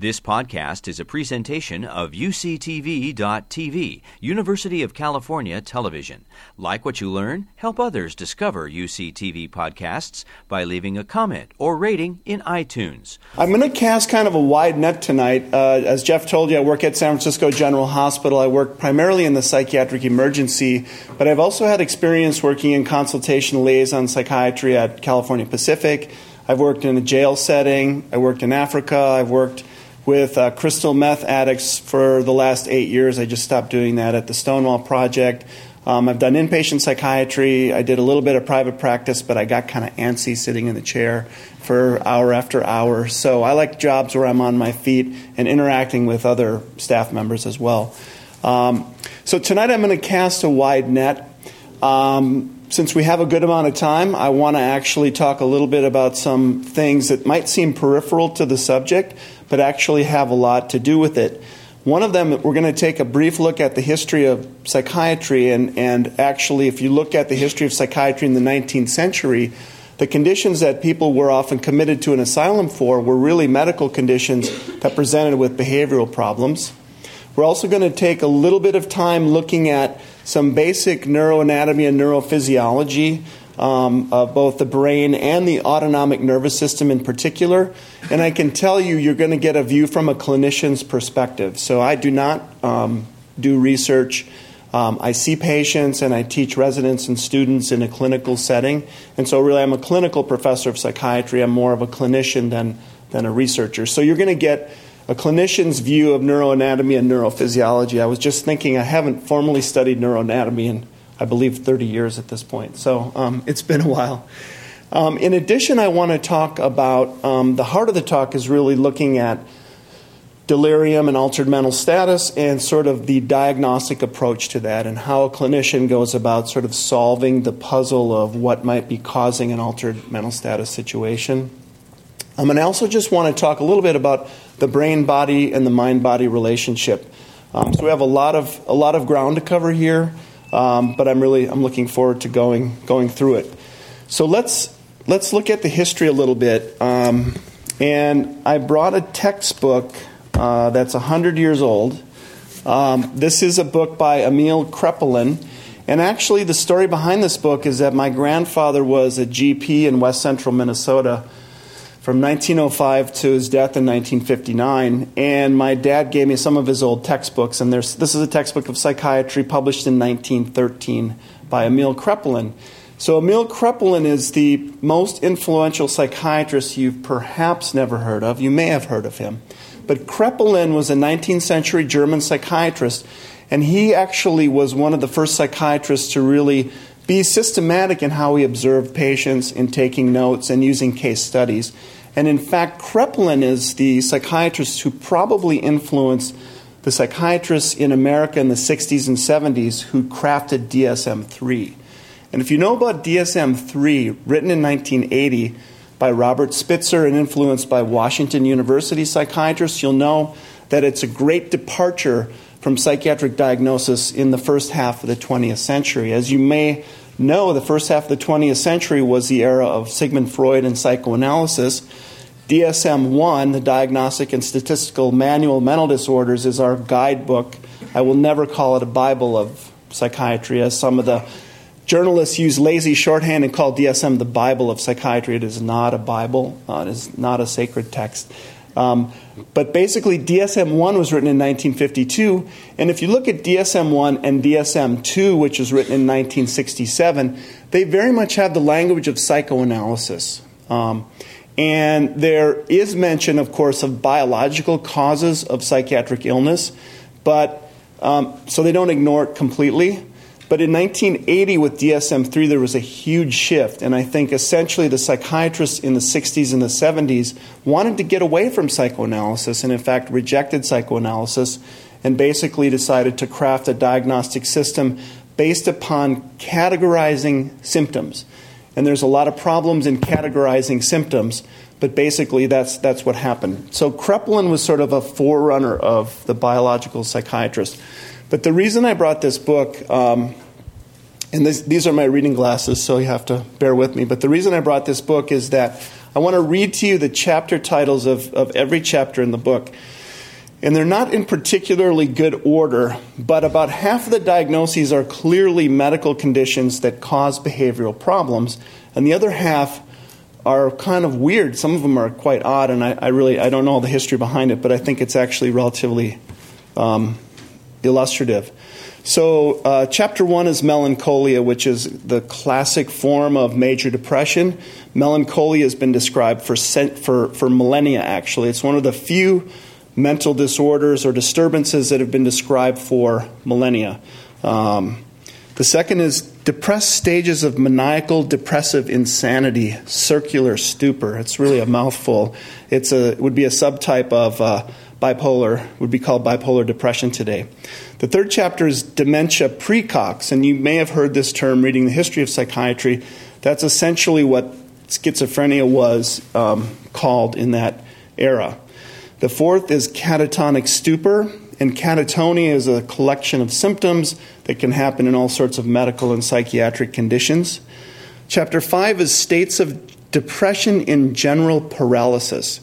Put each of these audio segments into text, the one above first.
This podcast is a presentation of UCTV.tv, University of California Television. Like what you learn, help others discover UCTV podcasts by leaving a comment or rating in iTunes. I'm going to cast kind of a wide net tonight. Uh, as Jeff told you, I work at San Francisco General Hospital. I work primarily in the psychiatric emergency, but I've also had experience working in consultation liaison psychiatry at California Pacific. I've worked in a jail setting. I worked in Africa. I've worked with uh, crystal meth addicts for the last eight years. I just stopped doing that at the Stonewall Project. Um, I've done inpatient psychiatry. I did a little bit of private practice, but I got kind of antsy sitting in the chair for hour after hour. So I like jobs where I'm on my feet and interacting with other staff members as well. Um, so tonight I'm going to cast a wide net. Um, since we have a good amount of time, I want to actually talk a little bit about some things that might seem peripheral to the subject, but actually have a lot to do with it. One of them, we're going to take a brief look at the history of psychiatry, and, and actually, if you look at the history of psychiatry in the 19th century, the conditions that people were often committed to an asylum for were really medical conditions that presented with behavioral problems. We're also going to take a little bit of time looking at some basic neuroanatomy and neurophysiology um, of both the brain and the autonomic nervous system in particular. And I can tell you, you're going to get a view from a clinician's perspective. So I do not um, do research. Um, I see patients and I teach residents and students in a clinical setting. And so, really, I'm a clinical professor of psychiatry. I'm more of a clinician than, than a researcher. So, you're going to get a clinician's view of neuroanatomy and neurophysiology. I was just thinking I haven't formally studied neuroanatomy in, I believe, 30 years at this point. So um, it's been a while. Um, in addition, I want to talk about um, the heart of the talk is really looking at delirium and altered mental status and sort of the diagnostic approach to that and how a clinician goes about sort of solving the puzzle of what might be causing an altered mental status situation. Um, and I also just want to talk a little bit about the brain body and the mind body relationship. Um, so we have a lot of a lot of ground to cover here, um, but I'm really I'm looking forward to going going through it. So let's let's look at the history a little bit. Um, and I brought a textbook uh, that's hundred years old. Um, this is a book by Emil Kraepelin. And actually, the story behind this book is that my grandfather was a GP in west central Minnesota from 1905 to his death in 1959. And my dad gave me some of his old textbooks. And this is a textbook of psychiatry published in 1913 by Emil Kraepelin. So, Emil Kraepelin is the most influential psychiatrist you've perhaps never heard of. You may have heard of him. But Kraepelin was a 19th century German psychiatrist, and he actually was one of the first psychiatrists to really be systematic in how he observed patients in taking notes and using case studies. And in fact, Kraepelin is the psychiatrist who probably influenced the psychiatrists in America in the 60s and 70s who crafted DSM 3. And if you know about DSM 3, written in 1980 by Robert Spitzer and influenced by Washington University psychiatrists, you'll know that it's a great departure from psychiatric diagnosis in the first half of the 20th century. As you may know, the first half of the 20th century was the era of Sigmund Freud and psychoanalysis. DSM 1, the Diagnostic and Statistical Manual of Mental Disorders, is our guidebook. I will never call it a Bible of psychiatry, as some of the journalists use lazy shorthand and call DSM the Bible of psychiatry. It is not a Bible, uh, it is not a sacred text. Um, but basically, DSM 1 was written in 1952. And if you look at DSM 1 and DSM 2, which was written in 1967, they very much have the language of psychoanalysis. Um, and there is mention, of course, of biological causes of psychiatric illness, but um, so they don't ignore it completely. But in 1980, with DSM 3, there was a huge shift. And I think essentially the psychiatrists in the 60s and the 70s wanted to get away from psychoanalysis and, in fact, rejected psychoanalysis and basically decided to craft a diagnostic system based upon categorizing symptoms. And there's a lot of problems in categorizing symptoms, but basically that's, that's what happened. So Kraepelin was sort of a forerunner of the biological psychiatrist. But the reason I brought this book, um, and this, these are my reading glasses, so you have to bear with me, but the reason I brought this book is that I want to read to you the chapter titles of, of every chapter in the book. And they're not in particularly good order, but about half of the diagnoses are clearly medical conditions that cause behavioral problems, and the other half are kind of weird. Some of them are quite odd, and I, I really I don't know all the history behind it, but I think it's actually relatively um, illustrative. So, uh, chapter one is melancholia, which is the classic form of major depression. Melancholia has been described for, for, for millennia, actually. It's one of the few mental disorders or disturbances that have been described for millennia. Um, the second is depressed stages of maniacal depressive insanity, circular stupor. It's really a mouthful. It's a, it would be a subtype of uh, bipolar, would be called bipolar depression today. The third chapter is dementia precox, and you may have heard this term reading the history of psychiatry. That's essentially what schizophrenia was um, called in that era. The fourth is catatonic stupor, and catatonia is a collection of symptoms that can happen in all sorts of medical and psychiatric conditions. Chapter 5 is states of depression in general paralysis.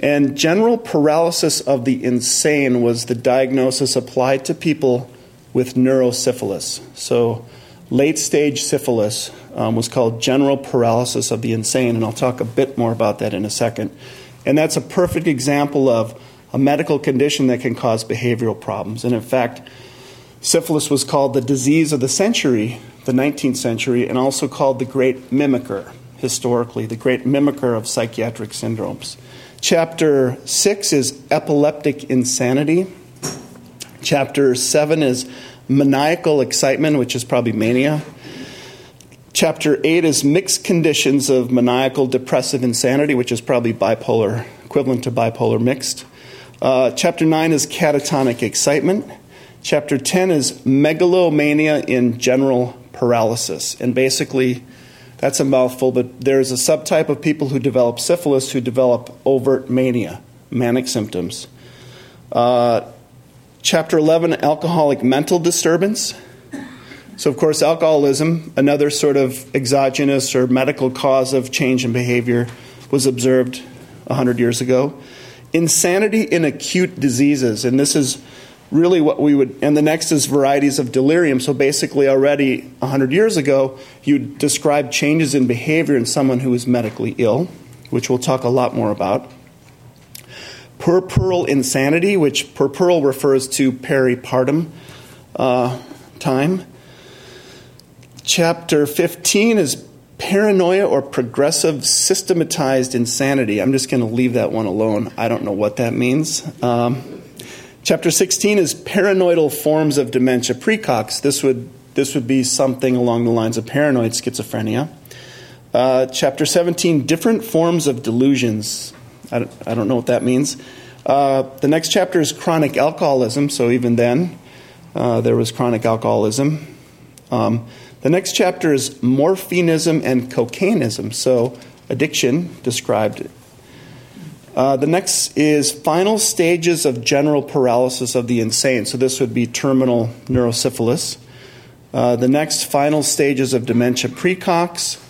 And general paralysis of the insane was the diagnosis applied to people with neurosyphilis. So, late stage syphilis um, was called general paralysis of the insane, and I'll talk a bit more about that in a second. And that's a perfect example of a medical condition that can cause behavioral problems. And in fact, syphilis was called the disease of the century, the 19th century, and also called the great mimicker, historically, the great mimicker of psychiatric syndromes. Chapter 6 is epileptic insanity. Chapter 7 is maniacal excitement, which is probably mania. Chapter 8 is mixed conditions of maniacal depressive insanity, which is probably bipolar, equivalent to bipolar mixed. Uh, chapter 9 is catatonic excitement. Chapter 10 is megalomania in general paralysis. And basically, that's a mouthful, but there's a subtype of people who develop syphilis who develop overt mania, manic symptoms. Uh, chapter 11 alcoholic mental disturbance. So, of course, alcoholism, another sort of exogenous or medical cause of change in behavior, was observed 100 years ago. Insanity in acute diseases, and this is really what we would, and the next is varieties of delirium. So, basically, already 100 years ago, you described changes in behavior in someone who is medically ill, which we'll talk a lot more about. Puerperal insanity, which puerperal refers to peripartum uh, time chapter 15 is paranoia or progressive systematized insanity. I'm just going to leave that one alone. I don't know what that means. Um, chapter 16 is paranoidal forms of dementia precox. This would, this would be something along the lines of paranoid schizophrenia. Uh, chapter 17, different forms of delusions. I don't, I don't know what that means. Uh, the next chapter is chronic alcoholism, so even then uh, there was chronic alcoholism. Um, the next chapter is morphinism and cocaineism, so addiction described. Uh, the next is final stages of general paralysis of the insane, so this would be terminal neurosyphilis. Uh, the next final stages of dementia precox.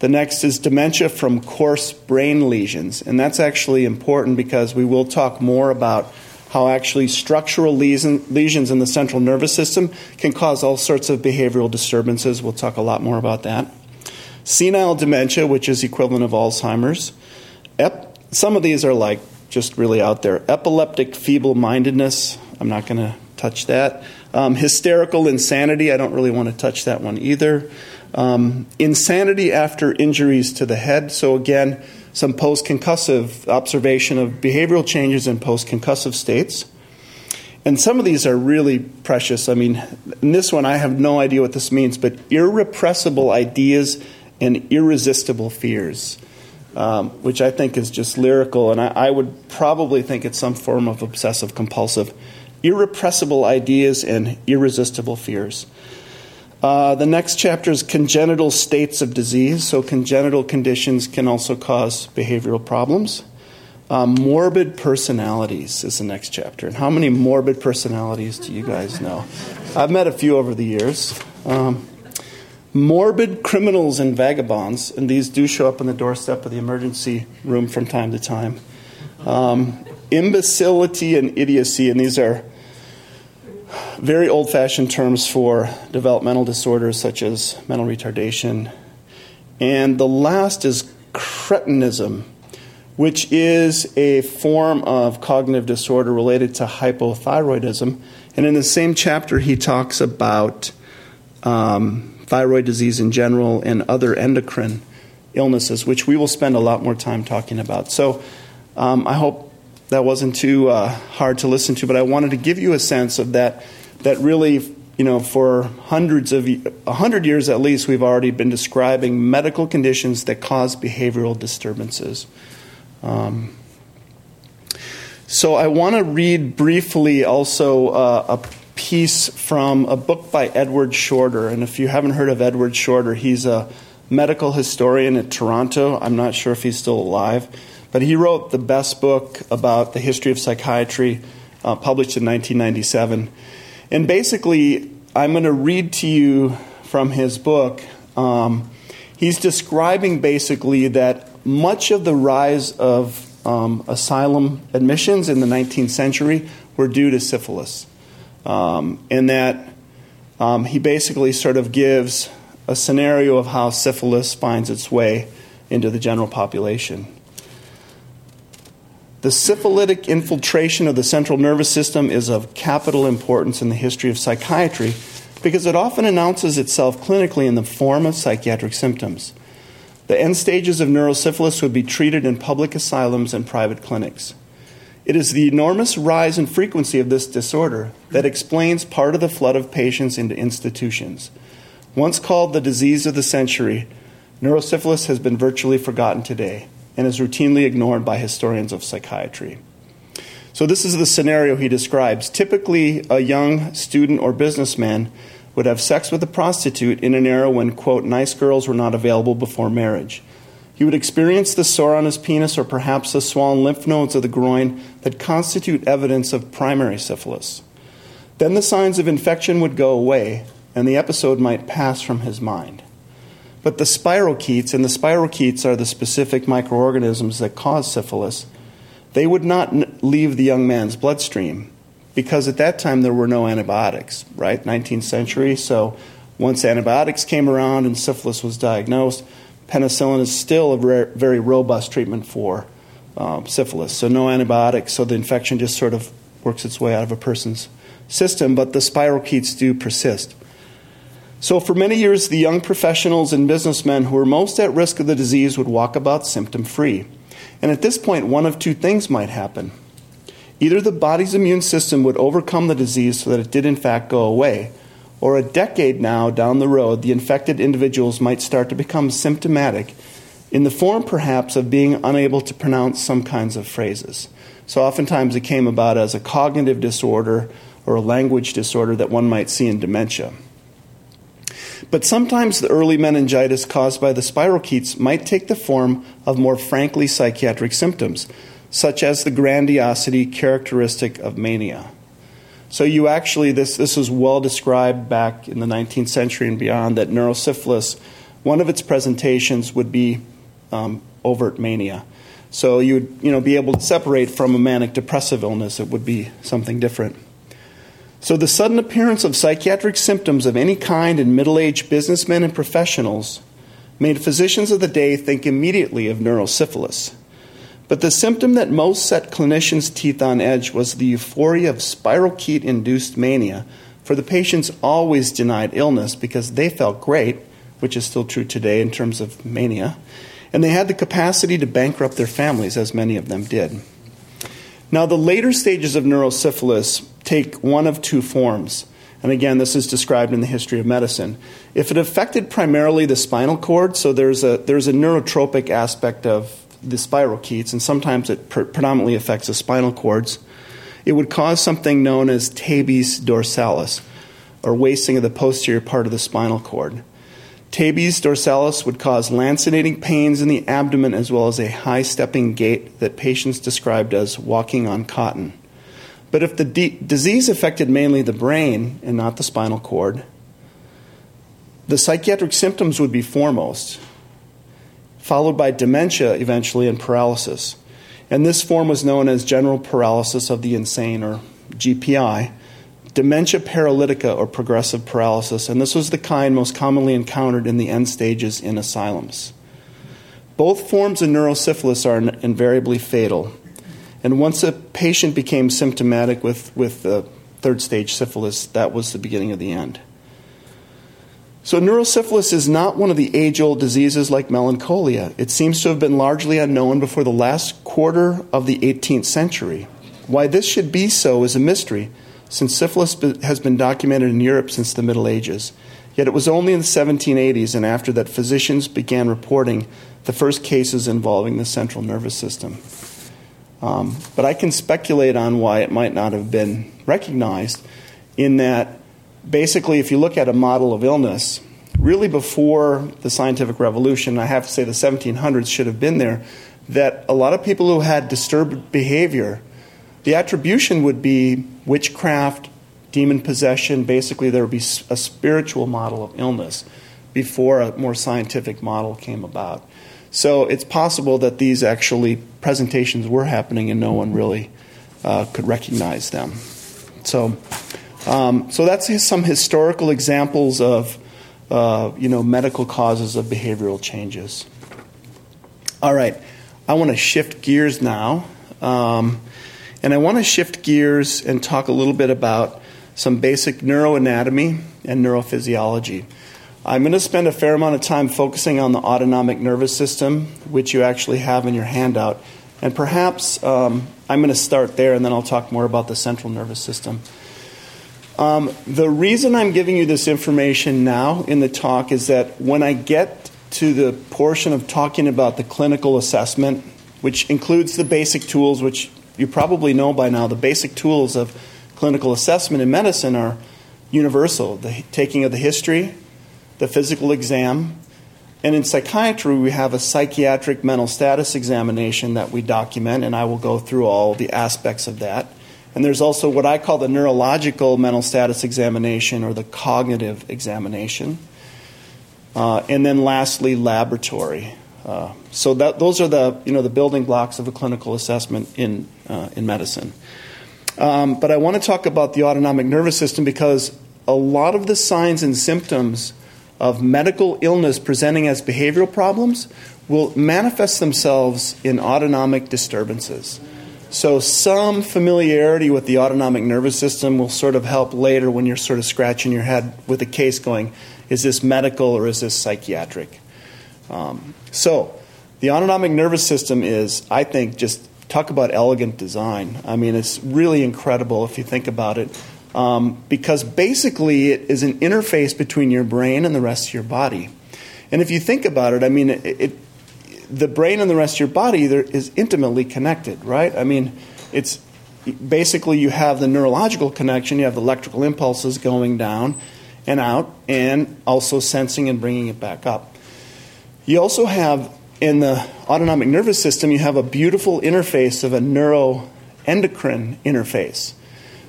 The next is dementia from coarse brain lesions, and that's actually important because we will talk more about how actually structural lesions in the central nervous system can cause all sorts of behavioral disturbances. We'll talk a lot more about that. Senile dementia, which is equivalent of Alzheimer's. Ep- some of these are like just really out there. Epileptic feeble mindedness, I'm not going to touch that. Um, hysterical insanity, I don't really want to touch that one either. Um, insanity after injuries to the head, so again, some post concussive observation of behavioral changes in post concussive states. And some of these are really precious. I mean, in this one, I have no idea what this means, but irrepressible ideas and irresistible fears, um, which I think is just lyrical. And I, I would probably think it's some form of obsessive compulsive. Irrepressible ideas and irresistible fears. Uh, the next chapter is congenital states of disease. So, congenital conditions can also cause behavioral problems. Um, morbid personalities is the next chapter. And how many morbid personalities do you guys know? I've met a few over the years. Um, morbid criminals and vagabonds, and these do show up on the doorstep of the emergency room from time to time. Um, imbecility and idiocy, and these are very old fashioned terms for developmental disorders such as mental retardation. And the last is cretinism, which is a form of cognitive disorder related to hypothyroidism. And in the same chapter, he talks about um, thyroid disease in general and other endocrine illnesses, which we will spend a lot more time talking about. So um, I hope that wasn't too uh, hard to listen to, but I wanted to give you a sense of that, that really, you know, for hundreds of, a hundred years at least, we've already been describing medical conditions that cause behavioral disturbances. Um, so I want to read briefly also uh, a piece from a book by Edward Shorter. And if you haven't heard of Edward Shorter, he's a medical historian at Toronto. I'm not sure if he's still alive, but he wrote the best book about the history of psychiatry, uh, published in 1997. And basically, I'm going to read to you from his book. Um, he's describing basically that much of the rise of um, asylum admissions in the 19th century were due to syphilis. Um, and that um, he basically sort of gives a scenario of how syphilis finds its way into the general population. The syphilitic infiltration of the central nervous system is of capital importance in the history of psychiatry because it often announces itself clinically in the form of psychiatric symptoms. The end stages of neurosyphilis would be treated in public asylums and private clinics. It is the enormous rise in frequency of this disorder that explains part of the flood of patients into institutions. Once called the disease of the century, neurosyphilis has been virtually forgotten today and is routinely ignored by historians of psychiatry. So, this is the scenario he describes. Typically, a young student or businessman would have sex with a prostitute in an era when, quote, nice girls were not available before marriage. He would experience the sore on his penis or perhaps the swollen lymph nodes of the groin that constitute evidence of primary syphilis. Then the signs of infection would go away, and the episode might pass from his mind. But the spirochetes, and the spirochetes are the specific microorganisms that cause syphilis, they would not leave the young man's bloodstream because at that time there were no antibiotics, right? 19th century. So once antibiotics came around and syphilis was diagnosed, penicillin is still a very robust treatment for um, syphilis. So no antibiotics, so the infection just sort of works its way out of a person's system, but the spirochetes do persist. So, for many years, the young professionals and businessmen who were most at risk of the disease would walk about symptom free. And at this point, one of two things might happen. Either the body's immune system would overcome the disease so that it did, in fact, go away, or a decade now down the road, the infected individuals might start to become symptomatic in the form, perhaps, of being unable to pronounce some kinds of phrases. So, oftentimes, it came about as a cognitive disorder or a language disorder that one might see in dementia. But sometimes the early meningitis caused by the spirochetes might take the form of more frankly psychiatric symptoms, such as the grandiosity characteristic of mania. So you actually this this was well described back in the 19th century and beyond that neurosyphilis, one of its presentations would be um, overt mania. So you would you know be able to separate from a manic depressive illness. It would be something different. So the sudden appearance of psychiatric symptoms of any kind in middle-aged businessmen and professionals made physicians of the day think immediately of neurosyphilis. But the symptom that most set clinicians' teeth on edge was the euphoria of spirochete induced mania, for the patients always denied illness because they felt great, which is still true today in terms of mania, and they had the capacity to bankrupt their families, as many of them did. Now, the later stages of neurosyphilis take one of two forms. And again, this is described in the history of medicine. If it affected primarily the spinal cord, so there's a, there's a neurotropic aspect of the spiral spirochetes, and sometimes it pre- predominantly affects the spinal cords, it would cause something known as tabes dorsalis, or wasting of the posterior part of the spinal cord. Tabes dorsalis would cause lancinating pains in the abdomen as well as a high stepping gait that patients described as walking on cotton. But if the disease affected mainly the brain and not the spinal cord, the psychiatric symptoms would be foremost, followed by dementia eventually and paralysis. And this form was known as general paralysis of the insane or GPI, dementia paralytica or progressive paralysis, and this was the kind most commonly encountered in the end stages in asylums. Both forms of neurosyphilis are invariably fatal. And once a patient became symptomatic with, with the third stage syphilis, that was the beginning of the end. So, neurosyphilis is not one of the age old diseases like melancholia. It seems to have been largely unknown before the last quarter of the 18th century. Why this should be so is a mystery, since syphilis has been documented in Europe since the Middle Ages. Yet it was only in the 1780s and after that physicians began reporting the first cases involving the central nervous system. Um, but I can speculate on why it might not have been recognized, in that basically, if you look at a model of illness, really before the scientific revolution, I have to say the 1700s should have been there, that a lot of people who had disturbed behavior, the attribution would be witchcraft, demon possession. Basically, there would be a spiritual model of illness before a more scientific model came about. So it's possible that these actually presentations were happening and no one really uh, could recognize them. So um, so that's some historical examples of uh, you know medical causes of behavioral changes. All right, I want to shift gears now, um, and I want to shift gears and talk a little bit about some basic neuroanatomy and neurophysiology. I'm going to spend a fair amount of time focusing on the autonomic nervous system, which you actually have in your handout, and perhaps um, I'm going to start there, and then I'll talk more about the central nervous system. Um, the reason I'm giving you this information now in the talk is that when I get to the portion of talking about the clinical assessment, which includes the basic tools, which you probably know by now, the basic tools of clinical assessment in medicine are universal the taking of the history, the physical exam, and in psychiatry, we have a psychiatric mental status examination that we document, and I will go through all the aspects of that. And there's also what I call the neurological mental status examination or the cognitive examination. Uh, and then lastly, laboratory. Uh, so that, those are the, you know, the building blocks of a clinical assessment in, uh, in medicine. Um, but I want to talk about the autonomic nervous system because a lot of the signs and symptoms of medical illness presenting as behavioral problems will manifest themselves in autonomic disturbances. So, some familiarity with the autonomic nervous system will sort of help later when you're sort of scratching your head with a case going, is this medical or is this psychiatric? Um, so, the autonomic nervous system is, I think, just talk about elegant design. I mean, it's really incredible if you think about it. Um, because basically, it is an interface between your brain and the rest of your body. And if you think about it, I mean, it, it the brain and the rest of your body is intimately connected, right? I mean, it's basically you have the neurological connection, you have the electrical impulses going down and out, and also sensing and bringing it back up. You also have in the autonomic nervous system, you have a beautiful interface of a neuroendocrine interface.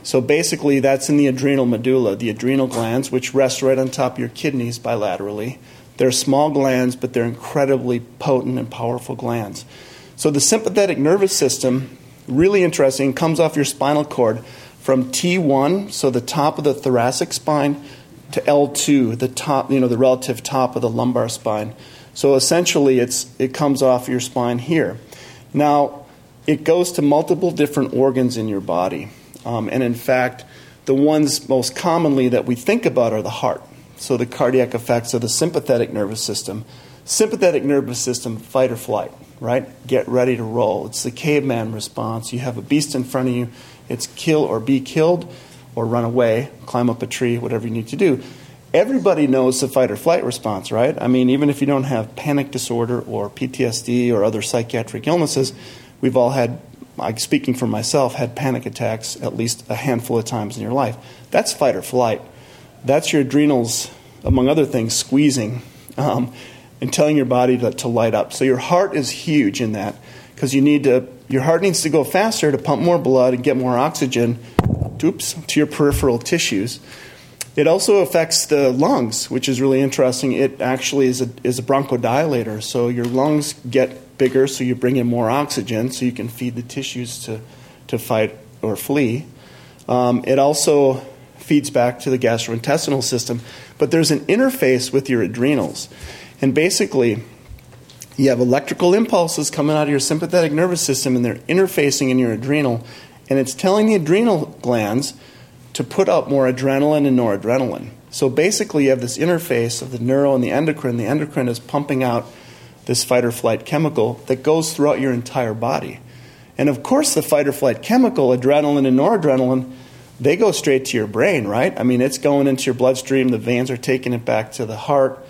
So basically, that's in the adrenal medulla, the adrenal glands, which rest right on top of your kidneys bilaterally. They're small glands, but they're incredibly potent and powerful glands. So the sympathetic nervous system, really interesting, comes off your spinal cord from T1, so the top of the thoracic spine, to L2, the top, you know, the relative top of the lumbar spine. So essentially, it's it comes off your spine here. Now, it goes to multiple different organs in your body, um, and in fact, the ones most commonly that we think about are the heart so the cardiac effects of the sympathetic nervous system. Sympathetic nervous system, fight or flight, right? Get ready to roll. It's the caveman response. You have a beast in front of you, it's kill or be killed, or run away, climb up a tree, whatever you need to do. Everybody knows the fight or flight response, right? I mean, even if you don't have panic disorder or PTSD or other psychiatric illnesses, we've all had, like speaking for myself, had panic attacks at least a handful of times in your life. That's fight or flight that's your adrenals, among other things, squeezing um, and telling your body to, to light up. So your heart is huge in that because you need to. Your heart needs to go faster to pump more blood and get more oxygen. Oops, to your peripheral tissues. It also affects the lungs, which is really interesting. It actually is a, is a bronchodilator. So your lungs get bigger, so you bring in more oxygen, so you can feed the tissues to, to fight or flee. Um, it also feeds back to the gastrointestinal system. But there's an interface with your adrenals. And basically, you have electrical impulses coming out of your sympathetic nervous system, and they're interfacing in your adrenal. And it's telling the adrenal glands to put out more adrenaline and noradrenaline. So basically, you have this interface of the neuro and the endocrine. The endocrine is pumping out this fight or flight chemical that goes throughout your entire body. And of course, the fight or flight chemical, adrenaline and noradrenaline, they go straight to your brain, right? I mean, it's going into your bloodstream, the veins are taking it back to the heart,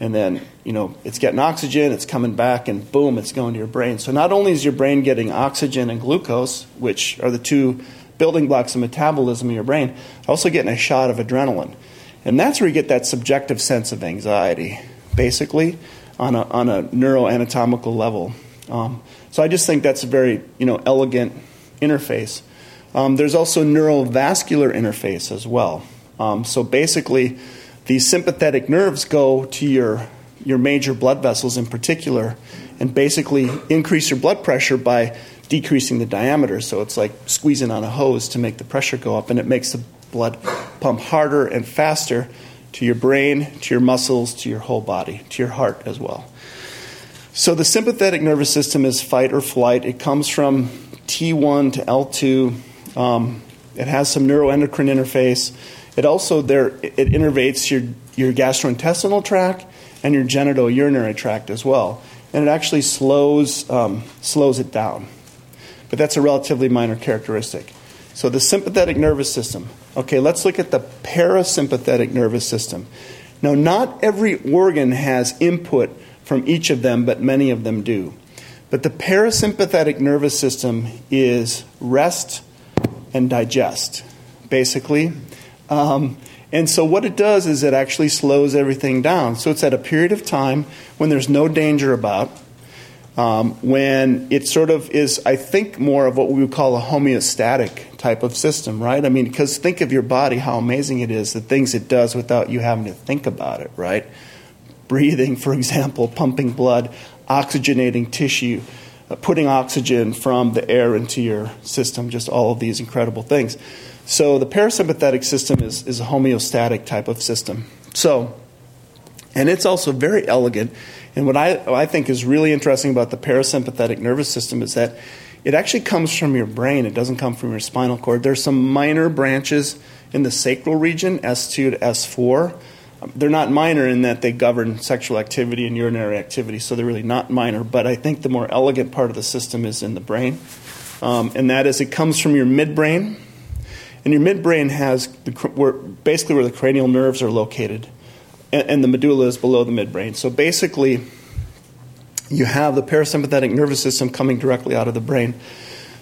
and then, you know, it's getting oxygen, it's coming back, and boom, it's going to your brain. So not only is your brain getting oxygen and glucose, which are the two building blocks of metabolism in your brain, also getting a shot of adrenaline. And that's where you get that subjective sense of anxiety, basically, on a, on a neuroanatomical level. Um, so I just think that's a very, you know, elegant interface. Um, there's also neurovascular interface as well. Um, so basically, these sympathetic nerves go to your, your major blood vessels in particular and basically increase your blood pressure by decreasing the diameter. So it's like squeezing on a hose to make the pressure go up, and it makes the blood pump harder and faster to your brain, to your muscles, to your whole body, to your heart as well. So the sympathetic nervous system is fight or flight. It comes from T1 to L2 um, it has some neuroendocrine interface. It also there it innervates your your gastrointestinal tract and your genitourinary tract as well, and it actually slows um, slows it down. But that's a relatively minor characteristic. So the sympathetic nervous system. Okay, let's look at the parasympathetic nervous system. Now, not every organ has input from each of them, but many of them do. But the parasympathetic nervous system is rest and digest, basically. Um, and so, what it does is it actually slows everything down. So, it's at a period of time when there's no danger about, um, when it sort of is, I think, more of what we would call a homeostatic type of system, right? I mean, because think of your body, how amazing it is, the things it does without you having to think about it, right? Breathing, for example, pumping blood, oxygenating tissue Uh, putting oxygen from the air into your system, just all of these incredible things. So the parasympathetic system is, is a homeostatic type of system. So, and it's also very elegant. And what I, what I think is really interesting about the parasympathetic nervous system is that it actually comes from your brain. It doesn't come from your spinal cord. There's some minor branches in the sacral region, S2 to S4, they're not minor in that they govern sexual activity and urinary activity, so they're really not minor. But I think the more elegant part of the system is in the brain, um, and that is it comes from your midbrain, and your midbrain has the, where, basically where the cranial nerves are located, and, and the medulla is below the midbrain. So basically, you have the parasympathetic nervous system coming directly out of the brain.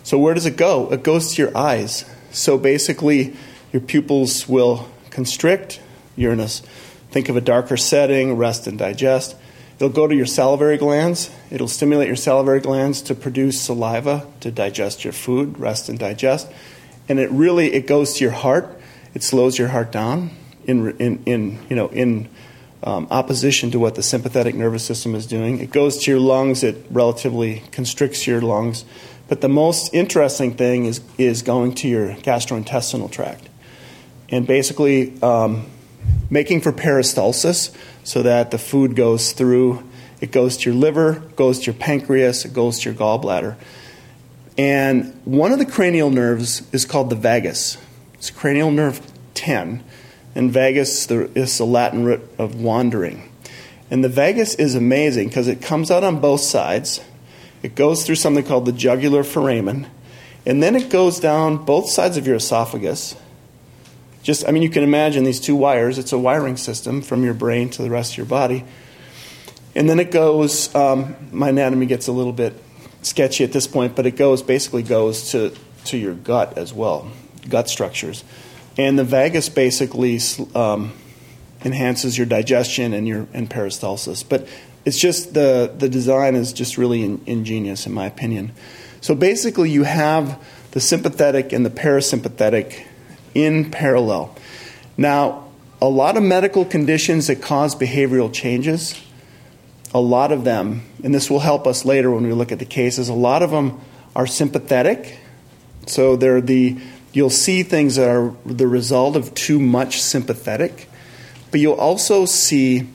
So where does it go? It goes to your eyes. So basically, your pupils will constrict. A Think of a darker setting, rest and digest. It'll go to your salivary glands. It'll stimulate your salivary glands to produce saliva to digest your food, rest and digest. And it really it goes to your heart. It slows your heart down in in, in you know in um, opposition to what the sympathetic nervous system is doing. It goes to your lungs. It relatively constricts your lungs. But the most interesting thing is is going to your gastrointestinal tract. And basically, um, making for peristalsis so that the food goes through, it goes to your liver, goes to your pancreas, it goes to your gallbladder. And one of the cranial nerves is called the vagus. It's cranial nerve 10, and vagus is the Latin root of wandering. And the vagus is amazing because it comes out on both sides. It goes through something called the jugular foramen, and then it goes down both sides of your esophagus just, I mean, you can imagine these two wires. It's a wiring system from your brain to the rest of your body. And then it goes, um, my anatomy gets a little bit sketchy at this point, but it goes, basically goes to, to your gut as well, gut structures. And the vagus basically um, enhances your digestion and your and peristalsis. But it's just the, the design is just really in, ingenious, in my opinion. So basically, you have the sympathetic and the parasympathetic in parallel. Now, a lot of medical conditions that cause behavioral changes, a lot of them, and this will help us later when we look at the cases, a lot of them are sympathetic. So they're the you'll see things that are the result of too much sympathetic, but you'll also see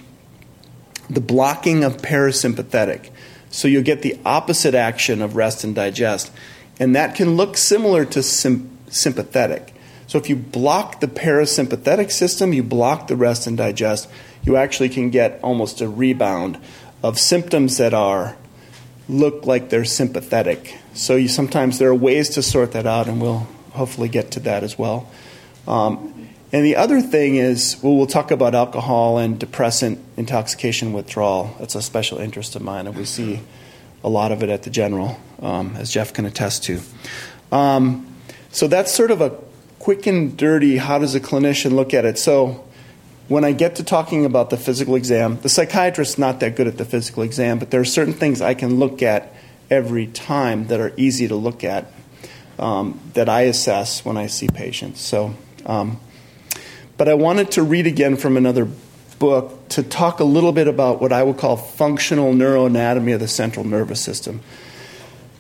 the blocking of parasympathetic. So you'll get the opposite action of rest and digest. And that can look similar to sympathetic. So if you block the parasympathetic system, you block the rest and digest, you actually can get almost a rebound of symptoms that are look like they're sympathetic. So you, sometimes there are ways to sort that out, and we'll hopefully get to that as well. Um, and the other thing is, well, we'll talk about alcohol and depressant intoxication withdrawal. That's a special interest of mine, and we see a lot of it at the general, um, as Jeff can attest to. Um, so that's sort of a quick and dirty how does a clinician look at it? So when I get to talking about the physical exam, the psychiatrist's not that good at the physical exam, but there are certain things I can look at every time that are easy to look at um, that I assess when I see patients. So, um, but I wanted to read again from another book to talk a little bit about what I would call functional neuroanatomy of the central nervous system.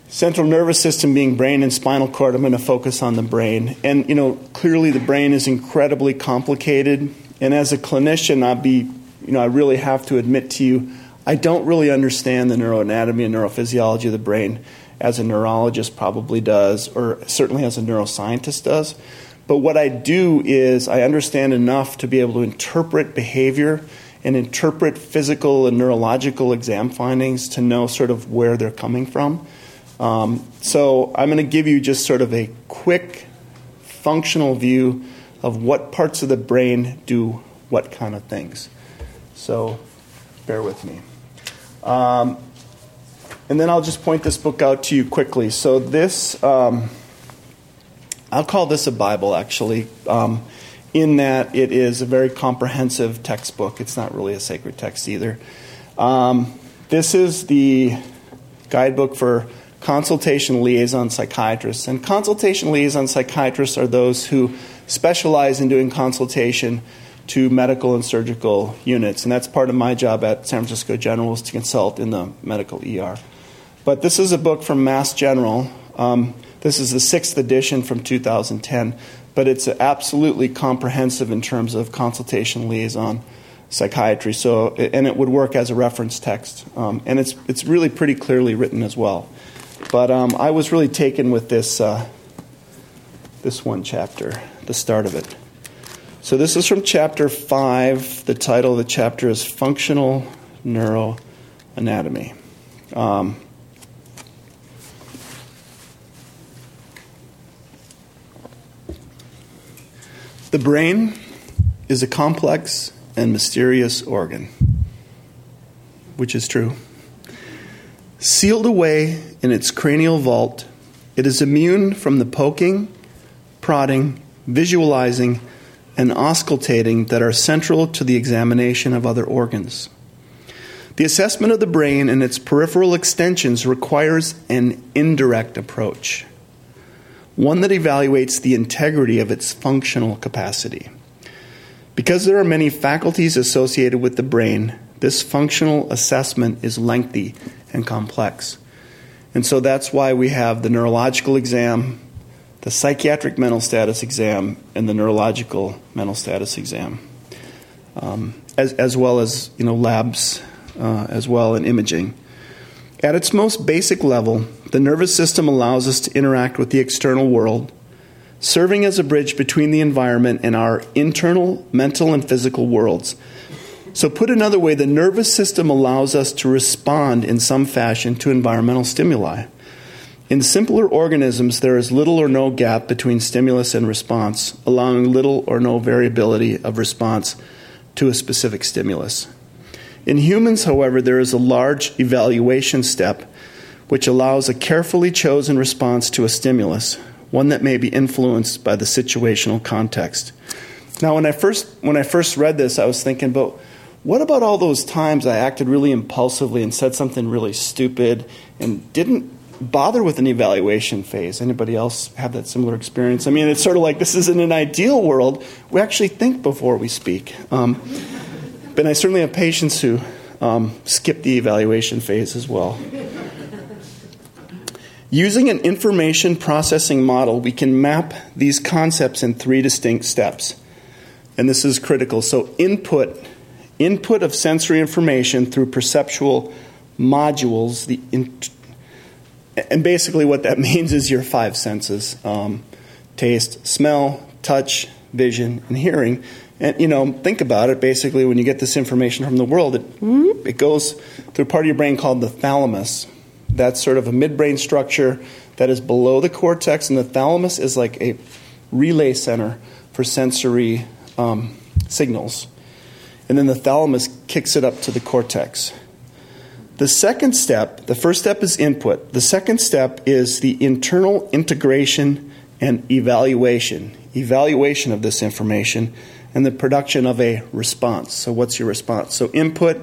Central nervous system being brain and spinal cord, I'm going to focus on the brain. And, you know, clearly the brain is incredibly complicated. And as a clinician, I'll be, you know, I really have to admit to you, I don't really understand the neuroanatomy and neurophysiology of the brain as a neurologist probably does, or certainly as a neuroscientist does. But what I do is I understand enough to be able to interpret behavior and interpret physical and neurological exam findings to know sort of where they're coming from. Um, so I'm going to give you just sort of a quick functional view of what parts of the brain do what kind of things. So bear with me. Um, and then I'll just point this book out to you quickly. So this, um, I'll call this a Bible actually, um, in that it is a very comprehensive textbook. It's not really a sacred text either. Um, this is the guidebook for consultation liaison psychiatrists. And consultation liaison psychiatrists are those who specialize in doing consultation to medical and surgical units. And that's part of my job at San Francisco General is to consult in the medical ER. But this is a book from Mass General. Um, this is the sixth edition from 2010, but it's absolutely comprehensive in terms of consultation liaison psychiatry. So, and it would work as a reference text, um, and it's it's really pretty clearly written as well. But um, I was really taken with this uh, this one chapter, the start of it. So this is from chapter five. The title of the chapter is Functional Neuroanatomy. Um, The brain is a complex and mysterious organ, which is true. Sealed away in its cranial vault, it is immune from the poking, prodding, visualizing, and auscultating that are central to the examination of other organs. The assessment of the brain and its peripheral extensions requires an indirect approach one that evaluates the integrity of its functional capacity. Because there are many faculties associated with the brain, this functional assessment is lengthy and complex. And so that's why we have the neurological exam, the psychiatric mental status exam, and the neurological mental status exam, um, as, as well as you know labs uh, as well and imaging. At its most basic level, the nervous system allows us to interact with the external world, serving as a bridge between the environment and our internal mental and physical worlds. So, put another way, the nervous system allows us to respond in some fashion to environmental stimuli. In simpler organisms, there is little or no gap between stimulus and response, allowing little or no variability of response to a specific stimulus. In humans, however, there is a large evaluation step which allows a carefully chosen response to a stimulus, one that may be influenced by the situational context. Now, when I first, when I first read this, I was thinking, but what about all those times I acted really impulsively and said something really stupid and didn't bother with an evaluation phase. Anybody else have that similar experience? I mean, it's sort of like this isn't an ideal world. We actually think before we speak. Um, but I certainly have patients who um, skip the evaluation phase as well. Using an information processing model, we can map these concepts in three distinct steps. And this is critical. So, input, input of sensory information through perceptual modules, the and basically what that means is your five senses um, taste, smell, touch, vision, and hearing. And you know, think about it. Basically, when you get this information from the world, it, it goes through a part of your brain called the thalamus. That's sort of a midbrain structure that is below the cortex, and the thalamus is like a relay center for sensory um, signals. And then the thalamus kicks it up to the cortex. The second step, the first step is input. The second step is the internal integration and evaluation. Evaluation of this information and the production of a response. So, what's your response? So, input,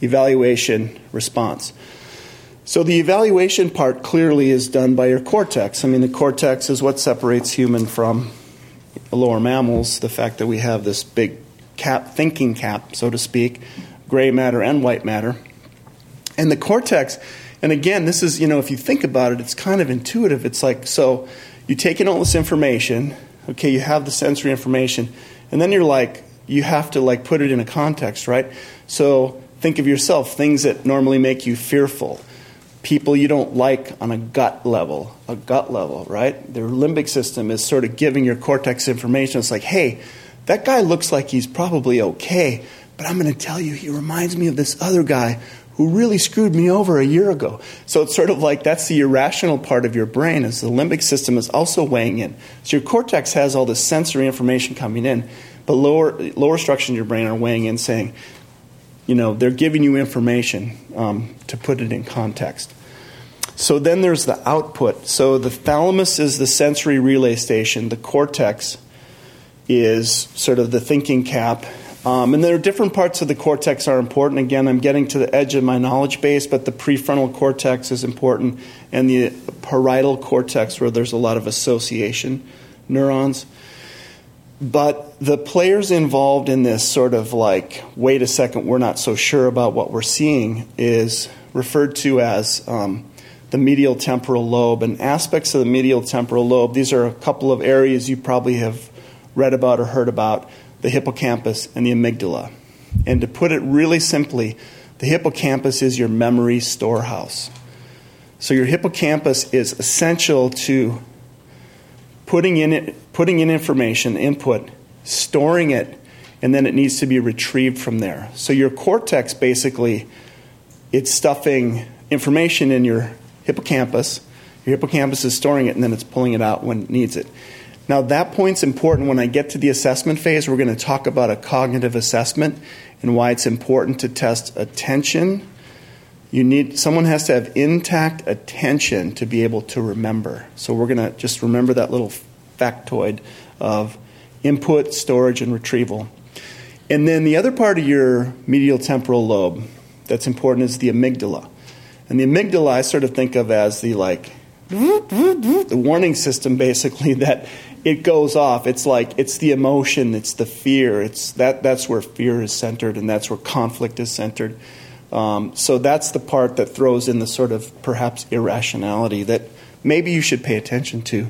evaluation, response. So, the evaluation part clearly is done by your cortex. I mean, the cortex is what separates human from lower mammals, the fact that we have this big cap, thinking cap, so to speak, gray matter and white matter. And the cortex, and again, this is, you know, if you think about it, it's kind of intuitive. It's like, so you take in all this information, okay, you have the sensory information, and then you're like, you have to like put it in a context, right? So think of yourself, things that normally make you fearful, people you don't like on a gut level, a gut level, right? Their limbic system is sort of giving your cortex information. It's like, hey, that guy looks like he's probably okay, but I'm going to tell you, he reminds me of this other guy who really screwed me over a year ago. So it's sort of like that's the irrational part of your brain, as the limbic system is also weighing in. So your cortex has all this sensory information coming in, but lower lower structures in your brain are weighing in, saying, you know, they're giving you information um, to put it in context. So then there's the output. So the thalamus is the sensory relay station. The cortex is sort of the thinking cap um, and there are different parts of the cortex are important. Again, I'm getting to the edge of my knowledge base, but the prefrontal cortex is important, and the parietal cortex, where there's a lot of association neurons. But the players involved in this sort of like, wait a second, we're not so sure about what we're seeing, is referred to as um, the medial temporal lobe. And aspects of the medial temporal lobe, these are a couple of areas you probably have read about or heard about the hippocampus, and the amygdala. And to put it really simply, the hippocampus is your memory storehouse. So your hippocampus is essential to putting in it, putting in information, input, storing it, and then it needs to be retrieved from there. So your cortex basically it's stuffing information in your hippocampus. Your hippocampus is storing it and then it's pulling it out when it needs it. Now, that point's important when I get to the assessment phase. We're going to talk about a cognitive assessment and why it's important to test attention. You need someone has to have intact attention to be able to remember. So we're going to just remember that little factoid of input, storage, and retrieval. And then the other part of your medial temporal lobe that's important is the amygdala. And the amygdala I sort of think of as the like the warning system basically that it goes off. It's like it's the emotion, it's the fear. It's that that's where fear is centered, and that's where conflict is centered. Um, so that's the part that throws in the sort of perhaps irrationality that maybe you should pay attention to.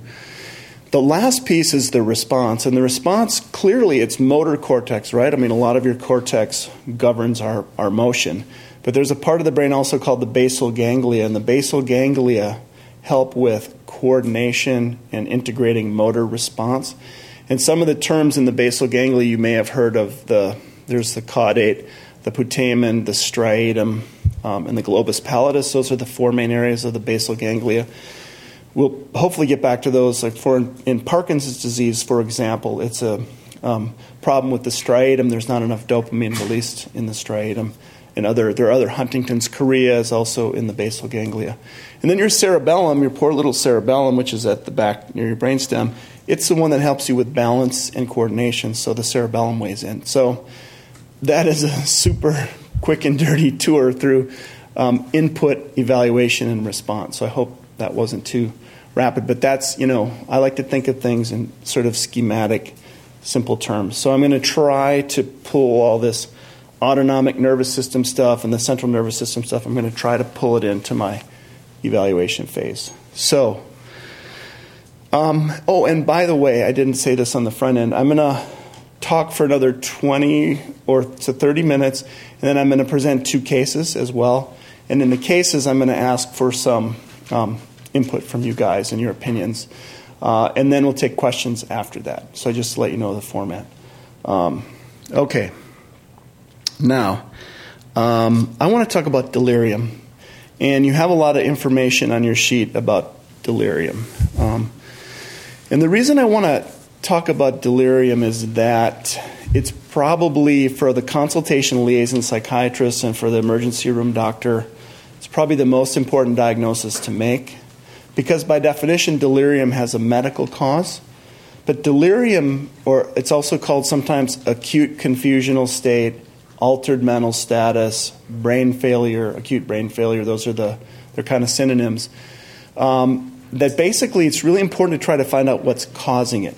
The last piece is the response, and the response clearly it's motor cortex, right? I mean, a lot of your cortex governs our, our motion, but there's a part of the brain also called the basal ganglia, and the basal ganglia help with coordination and integrating motor response. And some of the terms in the basal ganglia you may have heard of the there's the caudate, the putamen, the striatum, um, and the globus pallidus. Those are the four main areas of the basal ganglia. We'll hopefully get back to those. Like for in Parkinson's disease, for example, it's a um, problem with the striatum. There's not enough dopamine released in the striatum and other there are other Huntington's chorea is also in the basal ganglia. And then your cerebellum, your poor little cerebellum, which is at the back near your brainstem, it's the one that helps you with balance and coordination. So the cerebellum weighs in. So that is a super quick and dirty tour through um, input, evaluation, and response. So I hope that wasn't too rapid. But that's, you know, I like to think of things in sort of schematic, simple terms. So I'm going to try to pull all this autonomic nervous system stuff and the central nervous system stuff, I'm going to try to pull it into my evaluation phase. So, um, oh, and by the way, I didn't say this on the front end. I'm going to talk for another 20 or to 30 minutes, and then I'm going to present two cases as well. And in the cases, I'm going to ask for some um, input from you guys and your opinions. Uh, and then we'll take questions after that. So just to let you know the format. Um, okay. Now, um, I want to talk about delirium. And you have a lot of information on your sheet about delirium. Um, and the reason I want to talk about delirium is that it's probably for the consultation liaison psychiatrist and for the emergency room doctor, it's probably the most important diagnosis to make because by definition, delirium has a medical cause. But delirium, or it's also called sometimes acute confusional state, altered mental status, brain failure, acute brain failure, those are the, they're kind of synonyms. Um, that basically it's really important to try to find out what's causing it.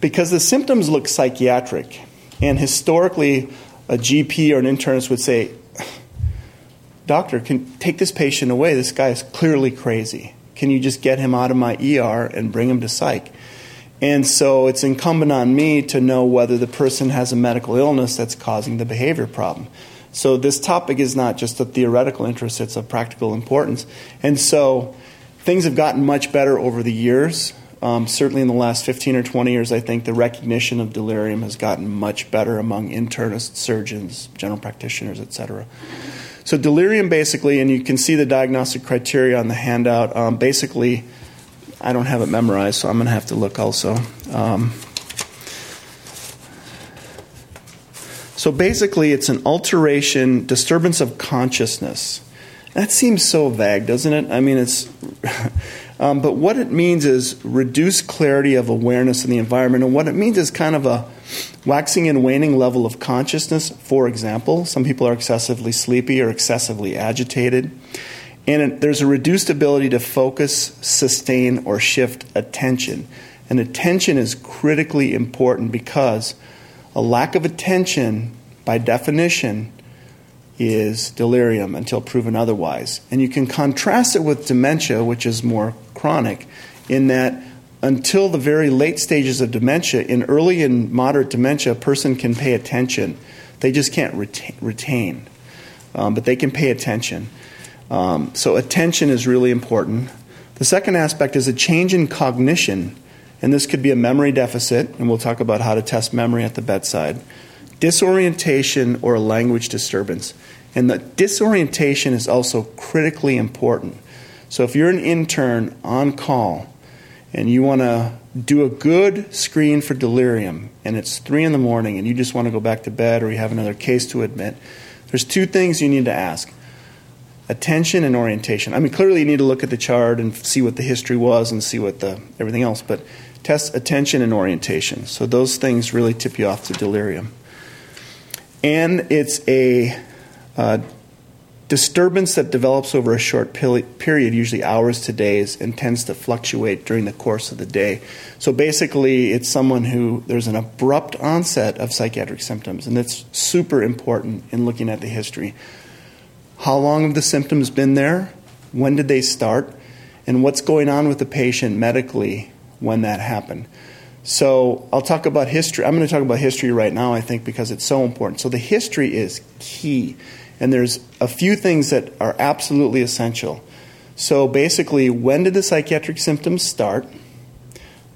Because the symptoms look psychiatric. And historically, a GP or an internist would say, Doctor, can take this patient away. This guy is clearly crazy. Can you just get him out of my ER and bring him to psych? And so it's incumbent on me to know whether the person has a medical illness that's causing the behavior problem. So this topic is not just a theoretical interest, it's of practical importance. And so things have gotten much better over the years. Um, certainly in the last 15 or 20 years, I think the recognition of delirium has gotten much better among internists, surgeons, general practitioners, et cetera. So, delirium basically, and you can see the diagnostic criteria on the handout, um, basically I don't have it memorized, so I'm going to have to look also. Um, so basically, it's an alteration, disturbance of consciousness. That seems so vague, doesn't it? I mean, it's. um, but what it means is reduced clarity of awareness in the environment. And what it means is kind of a waxing and waning level of consciousness. For example, some people are excessively sleepy or excessively agitated. And there's a reduced ability to focus, sustain, or shift attention. And attention is critically important because a lack of attention, by definition, is delirium until proven otherwise. And you can contrast it with dementia, which is more chronic, in that until the very late stages of dementia, in early and moderate dementia, a person can pay attention. They just can't retain, um, but they can pay attention. Um, so, attention is really important. The second aspect is a change in cognition, and this could be a memory deficit, and we'll talk about how to test memory at the bedside, disorientation, or a language disturbance. And the disorientation is also critically important. So, if you're an intern on call and you want to do a good screen for delirium, and it's three in the morning, and you just want to go back to bed or you have another case to admit, there's two things you need to ask attention and orientation. I mean, clearly you need to look at the chart and see what the history was and see what the everything else, but test attention and orientation. So those things really tip you off to delirium. And it's a uh, disturbance that develops over a short period, usually hours to days, and tends to fluctuate during the course of the day. So basically, it's someone who there's an abrupt onset of psychiatric symptoms, and that's super important in looking at the history. How long have the symptoms been there? When did they start? And what's going on with the patient medically when that happened? So I'll talk about history. I'm going to talk about history right now, I think, because it's so important. So the history is key. And there's a few things that are absolutely essential. So basically, when did the psychiatric symptoms start?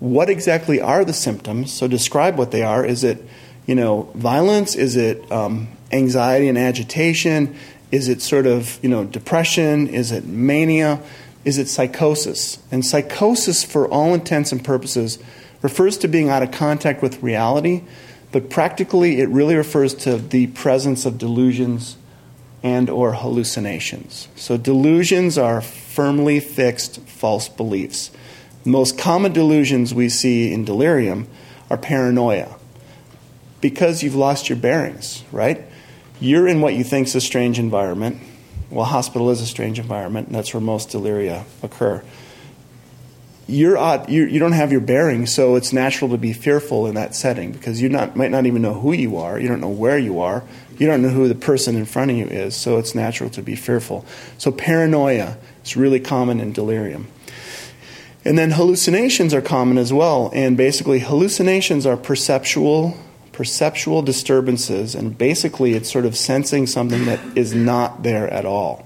What exactly are the symptoms? So describe what they are. Is it, you know, violence? Is it um, anxiety and agitation? Is it sort of, you know, depression? Is it mania? Is it psychosis? And psychosis, for all intents and purposes, refers to being out of contact with reality, but practically it really refers to the presence of delusions and or hallucinations. So delusions are firmly fixed false beliefs. The most common delusions we see in delirium are paranoia. Because you've lost your bearings, right? You're in what you think is a strange environment. Well, hospital is a strange environment, and that's where most deliria occur. you're odd, you, you don't have your bearings, so it's natural to be fearful in that setting because you not, might not even know who you are, you don't know where you are, you don't know who the person in front of you is, so it's natural to be fearful. So paranoia is really common in delirium. And then hallucinations are common as well, and basically hallucinations are perceptual perceptual disturbances, and basically it's sort of sensing something that is not there at all.